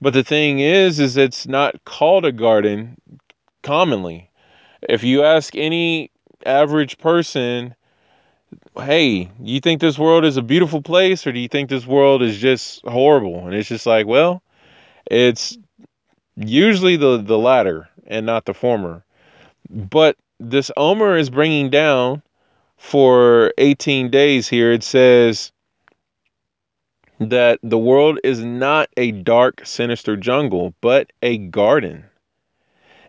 But the thing is, is it's not called a garden commonly. If you ask any average person, hey, you think this world is a beautiful place or do you think this world is just horrible? And it's just like, well, it's usually the the latter and not the former. But this Omer is bringing down for 18 days here. It says that the world is not a dark, sinister jungle, but a garden.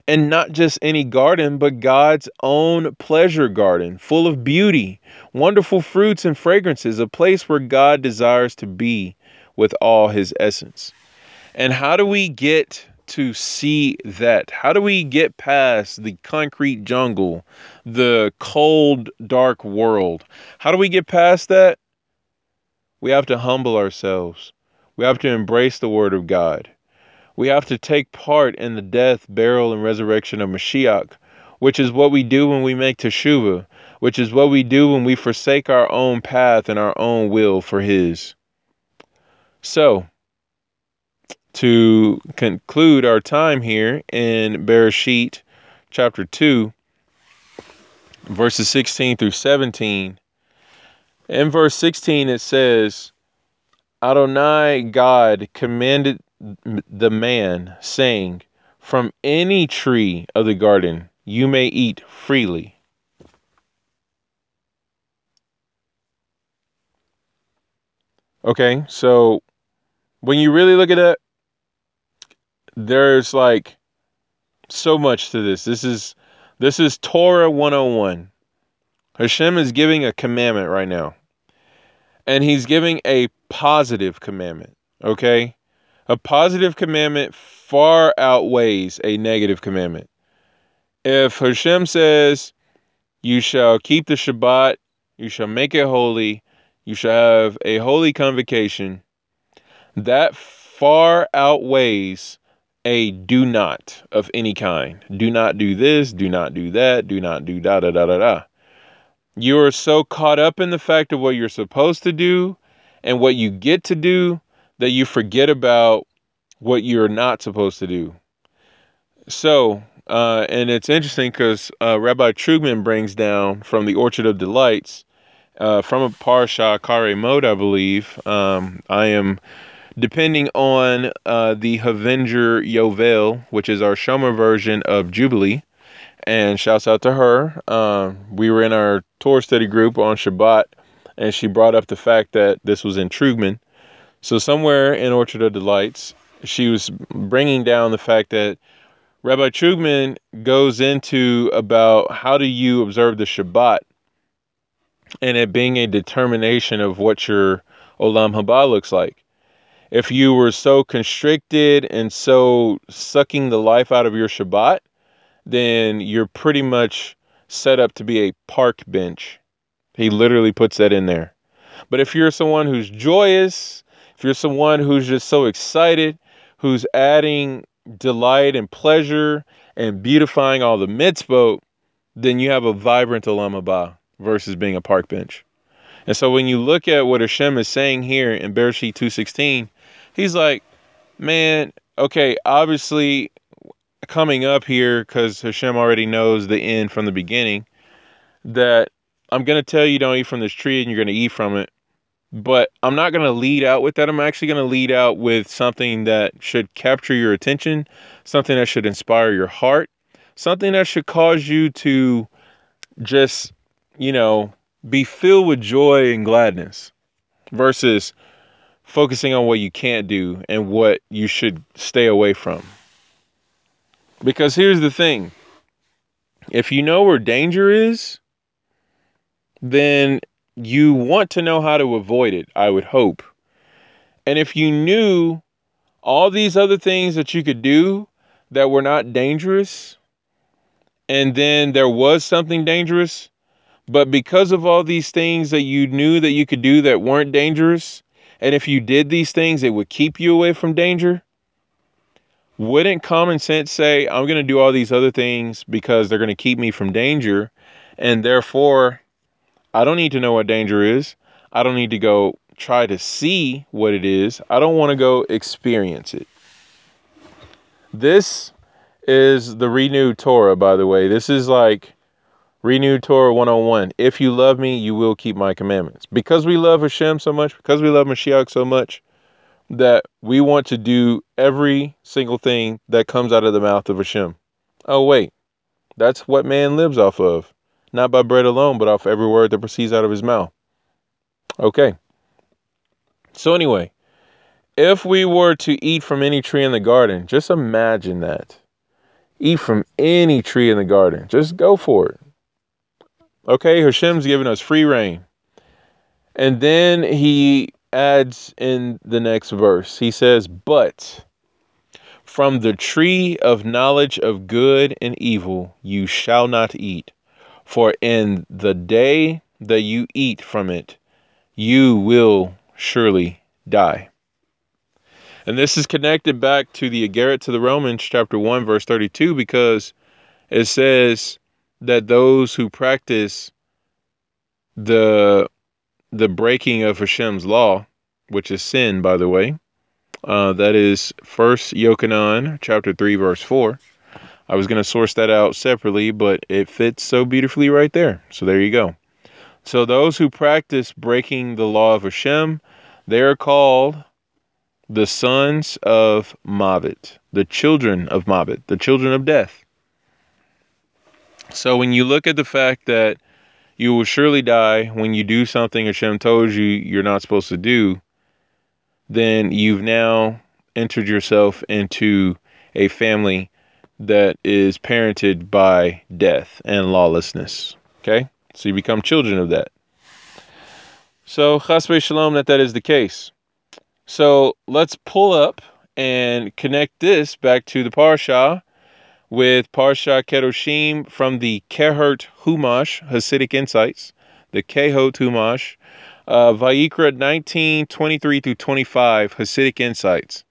And not just any garden, but God's own pleasure garden, full of beauty, wonderful fruits and fragrances, a place where God desires to be with all his essence. And how do we get to see that? How do we get past the concrete jungle, the cold, dark world? How do we get past that? We have to humble ourselves. We have to embrace the Word of God. We have to take part in the death, burial, and resurrection of Mashiach, which is what we do when we make teshuvah, which is what we do when we forsake our own path and our own will for His. So, to conclude our time here in Bereshit chapter 2, verses 16 through 17. In verse 16, it says, Adonai God commanded the man, saying, From any tree of the garden you may eat freely. Okay, so when you really look at it, there's like so much to this. This is this is Torah 101. Hashem is giving a commandment right now. And he's giving a positive commandment, okay? A positive commandment far outweighs a negative commandment. If Hashem says, You shall keep the Shabbat, you shall make it holy, you shall have a holy convocation, that far outweighs a do not of any kind. Do not do this, do not do that, do not do da da da da da. You are so caught up in the fact of what you're supposed to do and what you get to do that you forget about what you're not supposed to do. So, uh, and it's interesting because uh, Rabbi Trugman brings down from the Orchard of Delights, uh, from a Parsha Achare Mot, I believe. Um, I am depending on uh, the Havenger Yovel, which is our Shomer version of Jubilee. And shouts out to her. Uh, we were in our Torah study group on Shabbat, and she brought up the fact that this was in Trugman. So somewhere in Orchard of Delights, she was bringing down the fact that Rabbi Trugman goes into about how do you observe the Shabbat and it being a determination of what your Olam Haba looks like. If you were so constricted and so sucking the life out of your Shabbat, then you're pretty much set up to be a park bench. He literally puts that in there. But if you're someone who's joyous, if you're someone who's just so excited, who's adding delight and pleasure and beautifying all the mitzvot, then you have a vibrant Olam Haba versus being a park bench. And so when you look at what Hashem is saying here in Bereshit 2.16, he's like, man, okay, obviously coming up here, because Hashem already knows the end from the beginning, that I'm going to tell you don't eat from this tree and you're going to eat from it. But I'm not going to lead out with that. I'm actually going to lead out with something that should capture your attention, something that should inspire your heart, something that should cause you to just, you know, be filled with joy and gladness versus focusing on what you can't do and what you should stay away from. Because here's the thing if you know where danger is, then you want to know how to avoid it, I would hope. And if you knew all these other things that you could do that were not dangerous, and then there was something dangerous, but because of all these things that you knew that you could do that weren't dangerous, and if you did these things, it would keep you away from danger, wouldn't common sense say, I'm going to do all these other things because they're going to keep me from danger, and therefore I don't need to know what danger is. I don't need to go try to see what it is. I don't want to go experience it. This is the renewed Torah, by the way. This is like renewed Torah 101. If you love me, you will keep my commandments. Because we love Hashem so much, because we love Mashiach so much, that we want to do every single thing that comes out of the mouth of Hashem. Oh, wait. That's what man lives off of not by bread alone, but off every word that proceeds out of his mouth. Okay. So, anyway, if we were to eat from any tree in the garden, just imagine that. Eat from any tree in the garden. Just go for it. Okay, Hashem's giving us free reign. And then he adds in the next verse, he says, But from the tree of knowledge of good and evil you shall not eat for in the day that you eat from it, you will surely die. And this is connected back to the Iggeret to the Romans, chapter 1, verse 32, because it says that those who practice the the breaking of Hashem's law, which is sin, by the way, uh, that is First Yochanan, chapter 3, verse 4. I was going to source that out separately, but it fits so beautifully right there. So there you go. So those who practice breaking the law of Hashem, they are called the sons of Mavet, the children of Mavet, the children of death. So when you look at the fact that you will surely die when you do something Hashem told you you're not supposed to do, then you've now entered yourself into a family that is parented by death and lawlessness. Okay? So you become children of that. So, chasve shalom, that that is the case. So let's pull up and connect this back to the Parsha with Parsha Kedoshim from the Kehot Humash Hasidic Insights, the Kehot Humash, uh, Vayikra 19, 23 through 25 Hasidic Insights.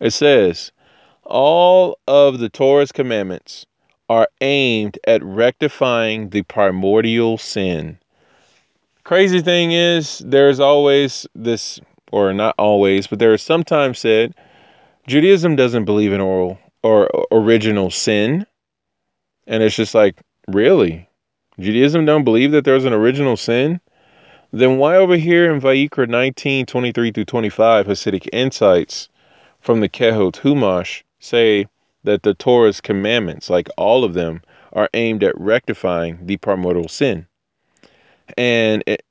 It says, all of the Torah's commandments are aimed at rectifying the primordial sin. Crazy thing is, there's always this, or not always, but there is sometimes said Judaism doesn't believe in oral or original sin. And it's just like, really? Judaism don't believe that there's an original sin? Then why over here in Vayikra 19, 23 through 25, Hasidic Insights from the Kehot Humash, say that the Torah's commandments, like all of them, are aimed at rectifying the primordial sin. And it,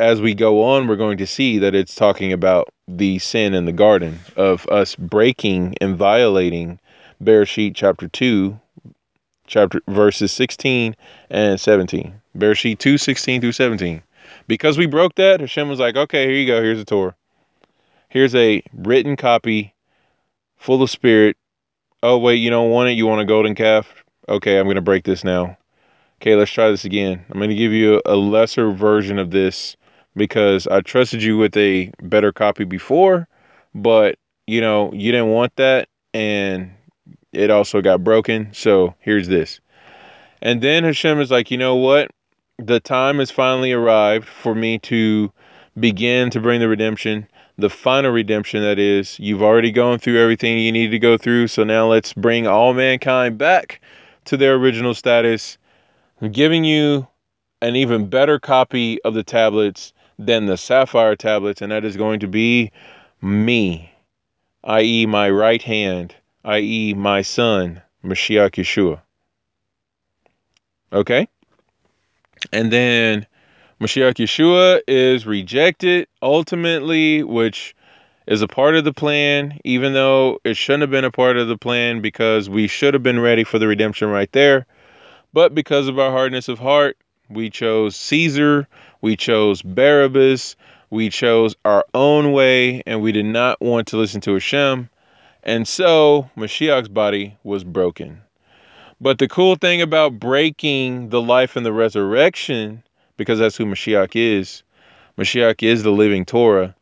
as we go on, we're going to see that it's talking about the sin in the garden of us breaking and violating Bereshit chapter 2, chapter verses 16 and 17. Bereshit 2, 16 through 17. Because we broke that, Hashem was like, okay, here you go. Here's a Torah. Here's a written copy full of spirit. Oh, wait, you don't want it? You want a golden calf? Okay, I'm going to break this now. Okay, let's try this again. I'm going to give you a lesser version of this because I trusted you with a better copy before, but you know, you didn't want that and it also got broken. So here's this. And then Hashem is like, you know what? The time has finally arrived for me to begin to bring the redemption, the final redemption that is. You've already gone through everything you need to go through. So now let's bring all mankind back to their original status I'm giving you an even better copy of the tablets than the sapphire tablets, and that is going to be me, i.e., my right hand, i.e., my son, Mashiach Yeshua. Okay? And then Mashiach Yeshua is rejected ultimately, which is a part of the plan, even though it shouldn't have been a part of the plan because we should have been ready for the redemption right there. But because of our hardness of heart, we chose Caesar, we chose Barabbas, we chose our own way, and we did not want to listen to Hashem. And so Mashiach's body was broken. But the cool thing about breaking the life and the resurrection, because that's who Mashiach is, Mashiach is the living Torah.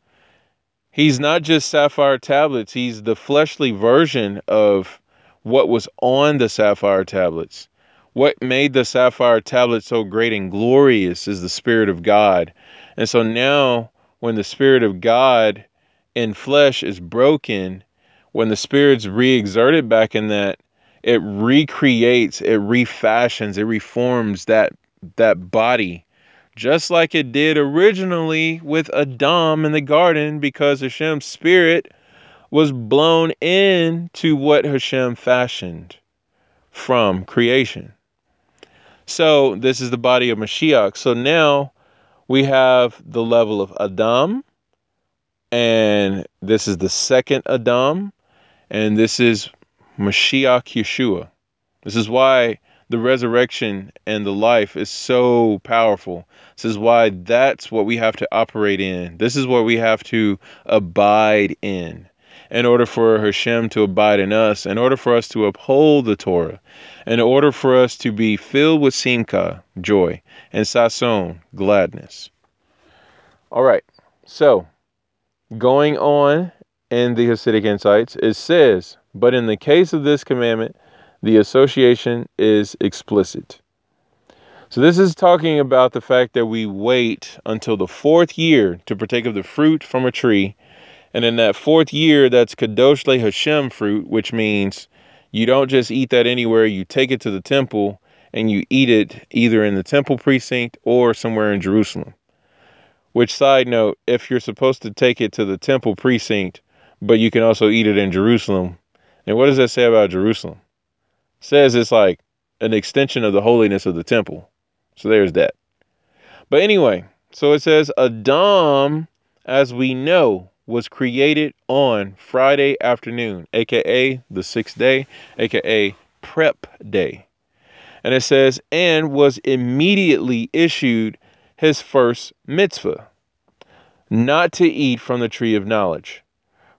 He's not just sapphire tablets, he's the fleshly version of what was on the sapphire tablets. What made the sapphire tablet so great and glorious is the Spirit of God. And so now, when the Spirit of God in flesh is broken, when the Spirit's re exerted back in that, it recreates, it refashions, it reforms that that body just like it did originally with Adam in the garden because Hashem's spirit was blown into what Hashem fashioned from creation. So this is the body of Mashiach. So now we have the level of Adam, and this is the second Adam, and this is Mashiach Yeshua. This is why the resurrection and the life is so powerful. This is why that's what we have to operate in. This is what we have to abide in in order for Hashem to abide in us, in order for us to uphold the Torah, in order for us to be filled with simcha, joy, and sason, gladness. All right, so going on in the Hasidic Insights, it says, but in the case of this commandment, the association is explicit. So, this is talking about the fact that we wait until the fourth year to partake of the fruit from a tree and in that fourth year, that's Kadosh Le Hashem fruit, which means you don't just eat that anywhere. You take it to the temple and you eat it either in the temple precinct or somewhere in Jerusalem. Which, side note, if you're supposed to take it to the temple precinct, but you can also eat it in Jerusalem, and what does that say about Jerusalem? Says it's like an extension of the holiness of the temple. So there's that. But anyway, so it says Adam, as we know, was created on Friday afternoon, aka the sixth day, aka prep day. And it says, and was immediately issued his first mitzvah, not to eat from the tree of knowledge.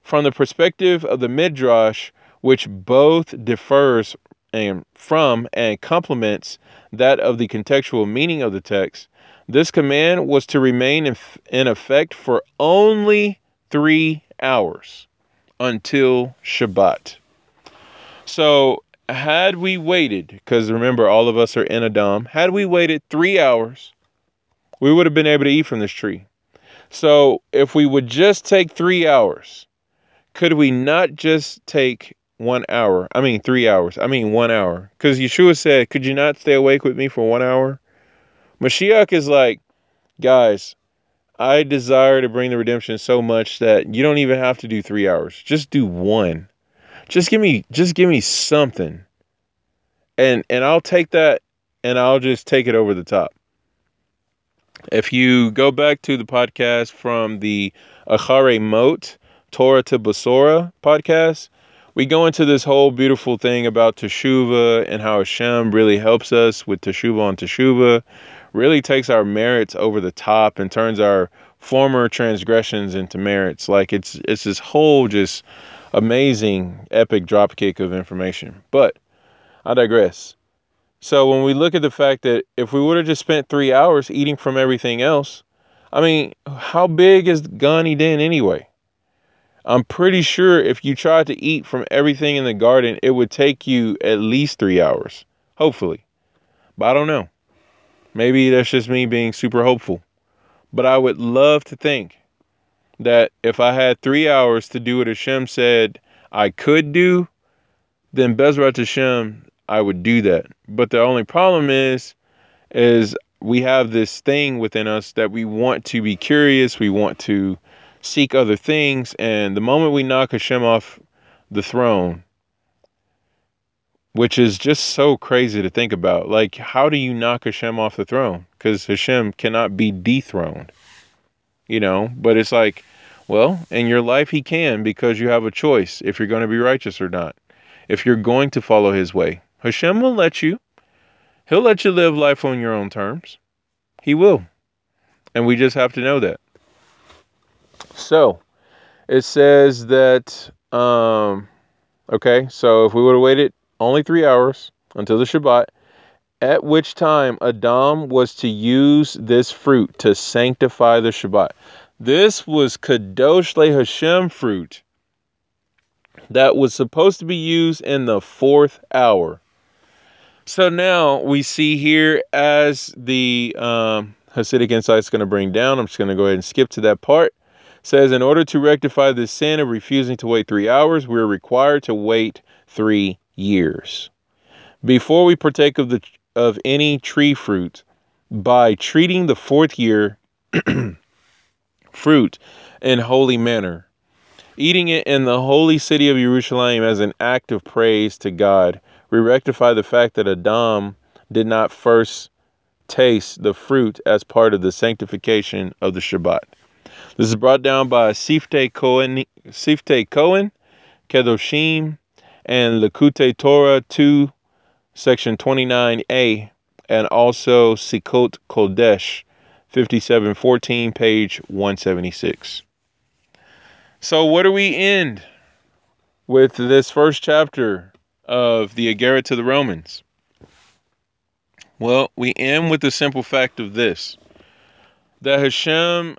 From the perspective of the Midrash, which both differs and from and complements that of the contextual meaning of the text, this command was to remain in, in effect for only three hours until Shabbat. So, had we waited, because remember, all of us are in Adam, had we waited three hours, we would have been able to eat from this tree. So, if we would just take three hours, could we not just take one hour? I mean, three hours. I mean, one hour. Because Yeshua said, Could you not stay awake with me for one hour? Mashiach is like, Guys, I desire to bring the redemption so much that you don't even have to do three hours. Just do one. Just give me just give me something. And and I'll take that and I'll just take it over the top. If you go back to the podcast from the Achare Mot, Torah to Basora podcast, we go into this whole beautiful thing about Teshuvah and how Hashem really helps us with Teshuvah on Teshuvah, really takes our merits over the top and turns our former transgressions into merits. Like it's it's this whole just amazing epic dropkick of information. But I digress. So when we look at the fact that if we would have just spent three hours eating from everything else, I mean, how big is Gan Eden anyway? I'm pretty sure if you tried to eat from everything in the garden, it would take you at least three hours. Hopefully. But I don't know. Maybe that's just me being super hopeful. But I would love to think that if I had three hours to do what Hashem said I could do, then Bezrat Hashem, I would do that. But the only problem is, is we have this thing within us that we want to be curious, we want to seek other things, and the moment we knock Hashem off the throne, which is just so crazy to think about. Like, how do you knock Hashem off the throne? Because Hashem cannot be dethroned, you know? But it's like, well, in your life, He can because you have a choice if you're going to be righteous or not. If you're going to follow His way, Hashem will let you. He'll let you live life on your own terms. He will. And we just have to know that. So, it says that, um, okay, so if we would have waited only three hours until the Shabbat, at which time Adam was to use this fruit to sanctify the Shabbat. This was Kadosh Le Hashem fruit that was supposed to be used in the fourth hour. So now we see here as the um, Hasidic insight is going to bring down. I'm just going to go ahead and skip to that part. Says, in order to rectify the sin of refusing to wait three hours, we're required to wait three years. Before we partake of the of any tree fruit, by treating the fourth year fruit in holy manner, eating it in the holy city of Jerusalem as an act of praise to God, we rectify the fact that Adam did not first taste the fruit as part of the sanctification of the Shabbat. This is brought down by Sifte Cohen, Sifte Cohen, Kedoshim, and Likutei Torah 2, section 29a, and also Sichot Kodesh 5714, page 176. So, what do we end with this first chapter of the Agera to the Romans? Well, we end with the simple fact of this that Hashem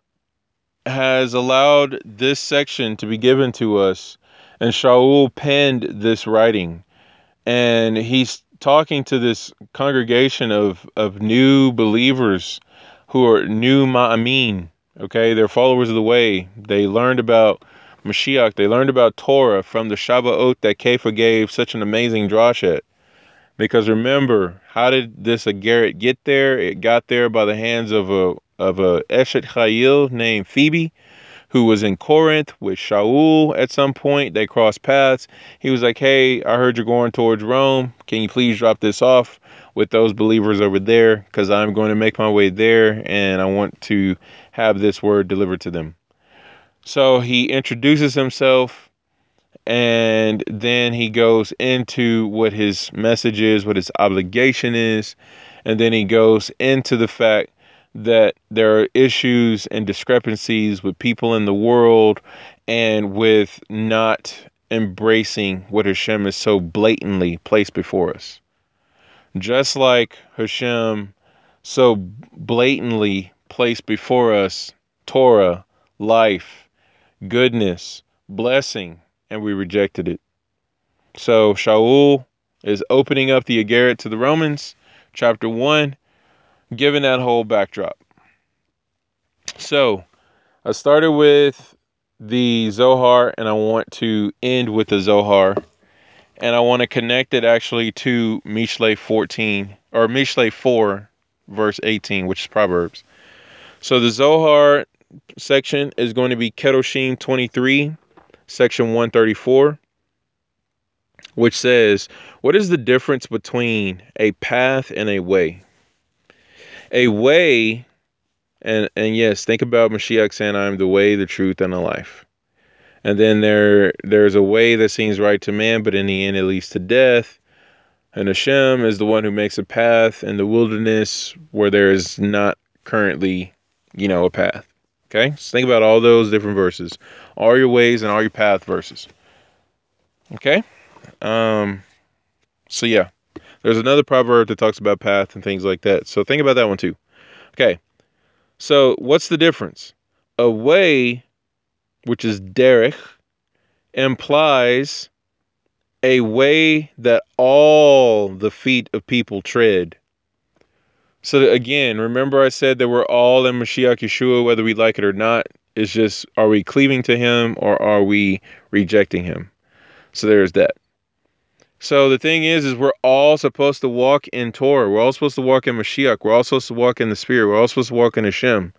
has allowed this section to be given to us and Shaul penned this writing, and he's talking to this congregation of of new believers who are new ma'amin. Okay, they're followers of the way. They learned about Mashiach. They learned about Torah from the Shabbat that Kepha gave such an amazing drash at. Because remember, how did this Agarit get there? It got there by the hands of a of a Eshet Chayil named Phoebe, who was in Corinth with Shaul at some point. They crossed paths. He was like, Hey, I heard you're going towards Rome. Can you please drop this off with those believers over there? Because I'm going to make my way there and I want to have this word delivered to them. So he introduces himself and then he goes into what his message is, what his obligation is, and then he goes into the fact that there are issues and discrepancies with people in the world and with not embracing what Hashem is so blatantly placed before us. Just like Hashem so blatantly placed before us Torah, life, goodness, blessing, and we rejected it. So Shaul is opening up the Agarit to the Romans, chapter 1, given that whole backdrop. So, I started with the Zohar and I want to end with the Zohar. And I want to connect it actually to Mishle 14 or Mishle 4, verse 18, which is Proverbs. So the Zohar section is going to be Kedoshim 23, section 134, which says, What is the difference between a path and a way? A way And and yes, think about Mashiach saying, "I'm the way, the truth, and the life." And then there there's a way that seems right to man, but in the end it leads to death. And Hashem is the one who makes a path in the wilderness where there is not currently, you know, a path. Okay? So think about all those different verses. All your ways and all your path verses. Okay? Um so yeah. There's another proverb that talks about path and things like that. So think about that one too. Okay. So what's the difference? A way, which is derech, implies a way that all the feet of people tread. So again, remember I said that we're all in Mashiach Yeshua, whether we like it or not. It's just, are we cleaving to him or are we rejecting him? So there's that. So the thing is, is we're all supposed to walk in Torah. We're all supposed to walk in Mashiach. We're all supposed to walk in the Spirit. We're all supposed to walk in Hashem.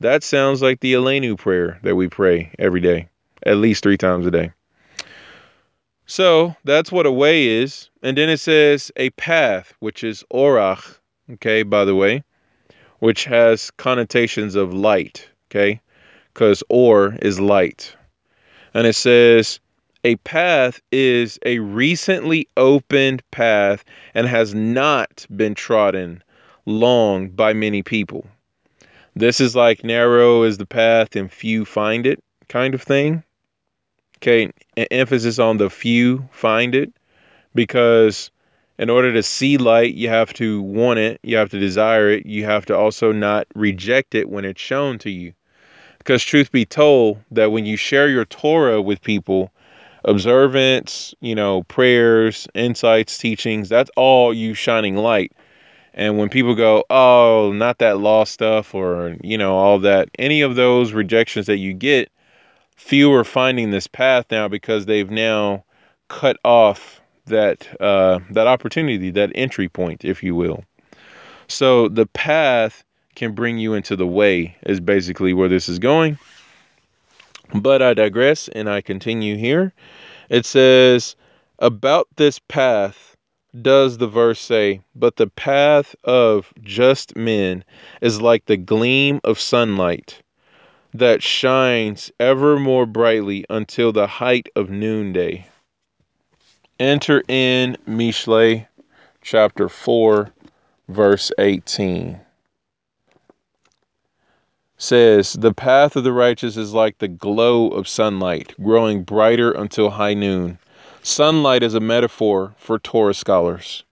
That sounds like the Aleinu prayer that we pray every day, at least three times a day. So that's what a way is. And then it says a path, which is orach, okay, by the way, which has connotations of light, okay, because or is light. And it says a path is a recently opened path and has not been trodden long by many people. This is like narrow is the path and few find it kind of thing. Okay, an emphasis on the few find it because in order to see light, you have to want it, you have to desire it, you have to also not reject it when it's shown to you. Because, truth be told, that when you share your Torah with people, observance, you know, prayers, insights, teachings, that's all you shining light. And when people go, oh, not that law stuff or, you know, all that, any of those rejections that you get, few are finding this path now because they've now cut off that uh, that opportunity, that entry point, if you will. So the path can bring you into the way is basically where this is going. But I digress and I continue here. It says, About this path does the verse say, But the path of just men is like the gleam of sunlight that shines ever more brightly until the height of noonday. Enter in Mishle chapter 4, verse 18 says, The path of the righteous is like the glow of sunlight, growing brighter until high noon. Sunlight is a metaphor for Torah scholars.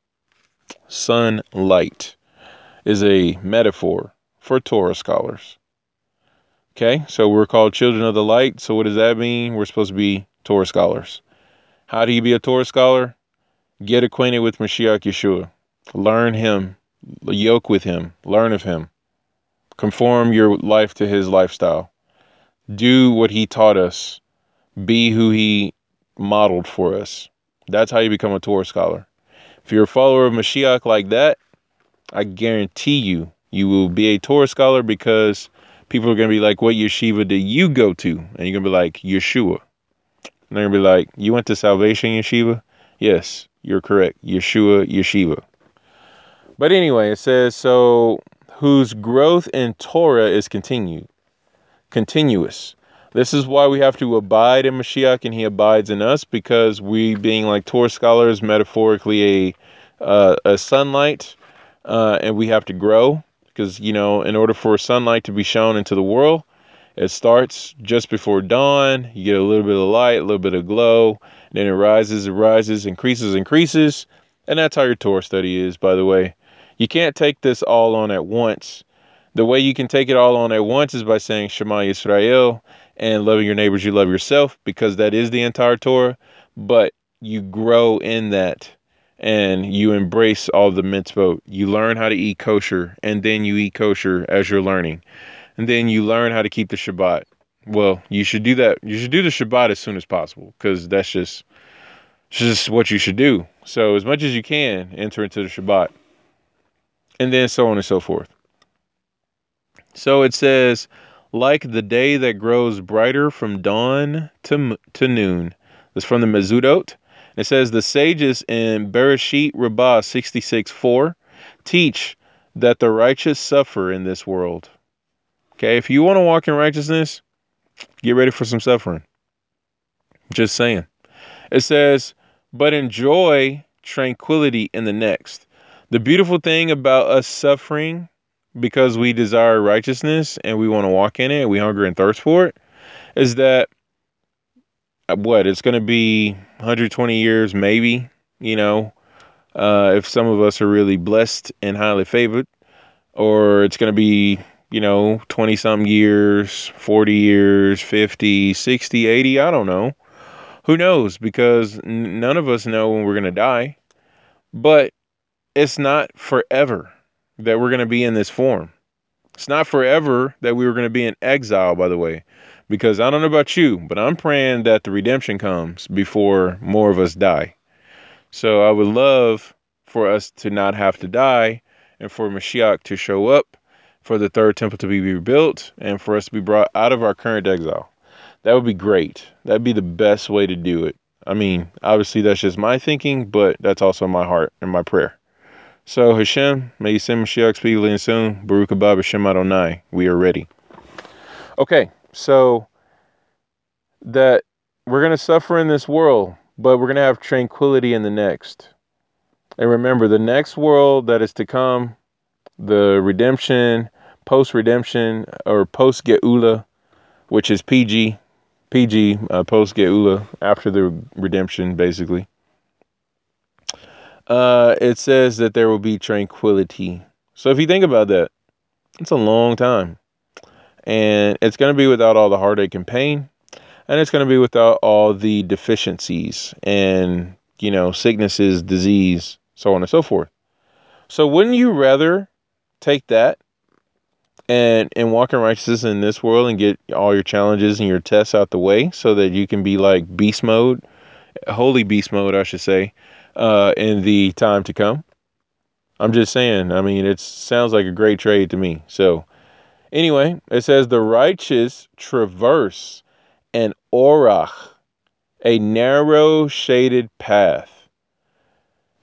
Sunlight is a metaphor for Torah scholars. Okay, so we're called children of the light. So what does that mean? We're supposed to be Torah scholars. How do you be a Torah scholar? Get acquainted with Mashiach Yeshua. Learn him, yoke with him, learn of him. Conform your life to his lifestyle. Do what he taught us. Be who he modeled for us. That's how you become a Torah scholar. If you're a follower of Mashiach like that, I guarantee you, you will be a Torah scholar because people are going to be like, What yeshiva did you go to? And you're going to be like, Yeshua. And they're going to be like, You went to Salvation Yeshiva? Yes, you're correct. Yeshua Yeshiva. But anyway, it says, So whose growth in Torah is continued, continuous. This is why we have to abide in Mashiach and he abides in us because we, being like Torah scholars, metaphorically a, uh, a sunlight, uh, and we have to grow because, you know, in order for sunlight to be shown into the world, it starts just before dawn. You get a little bit of light, a little bit of glow. Then it rises, it rises, increases, increases. And that's how your Torah study is, by the way. You can't take this all on at once. The way you can take it all on at once is by saying Shema Yisrael and loving your neighbors, you love yourself, because that is the entire Torah. But you grow in that and you embrace all the mitzvot. You learn how to eat kosher, and then you eat kosher as you're learning. And then you learn how to keep the Shabbat. Well, you should do that. You should do the Shabbat as soon as possible because that's just, just what you should do. So, as much as you can, enter into the Shabbat and then so on and so forth. So it says, like the day that grows brighter from dawn to, to noon. That's from the Metzudot. It says, the sages in Bereshit Rabbah 66 4 teach that the righteous suffer in this world. Okay, if you want to walk in righteousness, get ready for some suffering. Just saying. It says, but enjoy tranquility in the next. The beautiful thing about us suffering because we desire righteousness and we want to walk in it, we hunger and thirst for it, is that what it's going to be 120 years, maybe, you know, uh, if some of us are really blessed and highly favored, or it's going to be, you know, 20 some years, 40 years, 50, 60, 80, I don't know. Who knows? Because none of us know when we're going to die. But it's not forever that we're going to be in this form. It's not forever that we were going to be in exile, by the way, because I don't know about you, but I'm praying that the redemption comes before more of us die. So I would love for us to not have to die and for Mashiach to show up, for the third temple to be rebuilt, and for us to be brought out of our current exile. That would be great. That'd be the best way to do it. I mean, obviously that's just my thinking, but that's also my heart and my prayer. So Hashem, may you send Mashiach speedily and soon. Baruch haba Hashem Adonai. We are ready. Okay, so that we're going to suffer in this world, but we're going to have tranquility in the next. And remember, the next world that is to come, the redemption, post redemption, or post Geula, which is PG, PG, uh, post Geula, after the redemption, basically. Uh, it says that there will be tranquility. So if you think about that, it's a long time. And it's going to be without all the heartache and pain. And it's going to be without all the deficiencies and, you know, sicknesses, disease, so on and so forth. So wouldn't you rather take that and and walk in righteousness in this world and get all your challenges and your tests out the way so that you can be like beast mode, holy beast mode, I should say, uh, in the time to come? I'm just saying. I mean, it sounds like a great trade to me. So, anyway, it says the righteous traverse an orach, a narrow shaded path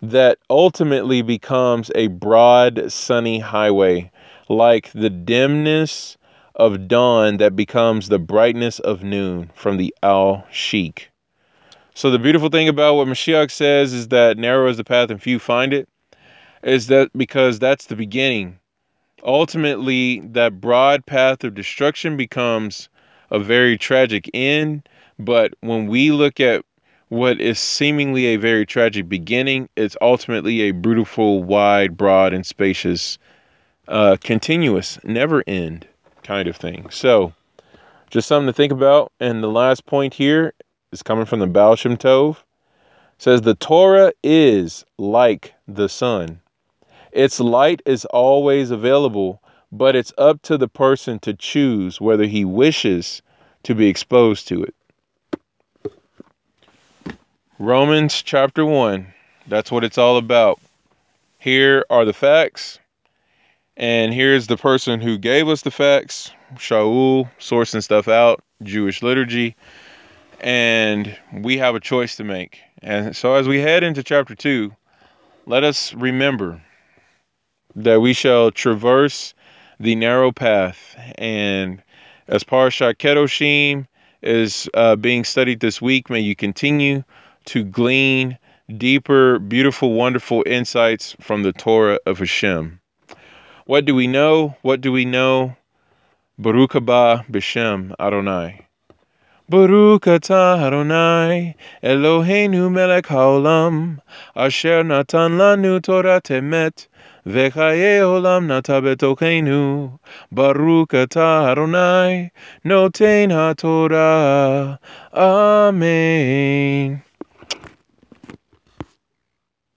that ultimately becomes a broad, sunny highway, like the dimness of dawn that becomes the brightness of noon from the Alshich. So, the beautiful thing about what Mashiach says is that narrow is the path and few find it, is that because that's the beginning. Ultimately, that broad path of destruction becomes a very tragic end. But when we look at what is seemingly a very tragic beginning, it's ultimately a beautiful, wide, broad, and spacious, uh, continuous, never end kind of thing. So, just something to think about. And the last point here is coming from the Baal Shem Tov. Says the Torah is like the sun. Its light is always available, but it's up to the person to choose whether he wishes to be exposed to it. Romans chapter 1. That's what it's all about. Here are the facts. And here's the person who gave us the facts, Shaul, sourcing stuff out, Jewish liturgy. And we have a choice to make. And so as we head into chapter 2, let us remember that we shall traverse the narrow path. And as Parshat Kedoshim is uh, being studied this week, may you continue to glean deeper, beautiful, wonderful insights from the Torah of Hashem. What do we know? What do we know? Baruch haba b'shem Adonai. Baruch atah Adonai, Eloheinu melech haolam, asher natan lanu Torat emet, v'chaye olam nata betochenu. Baruch atah Adonai, noten haTorah. Amen.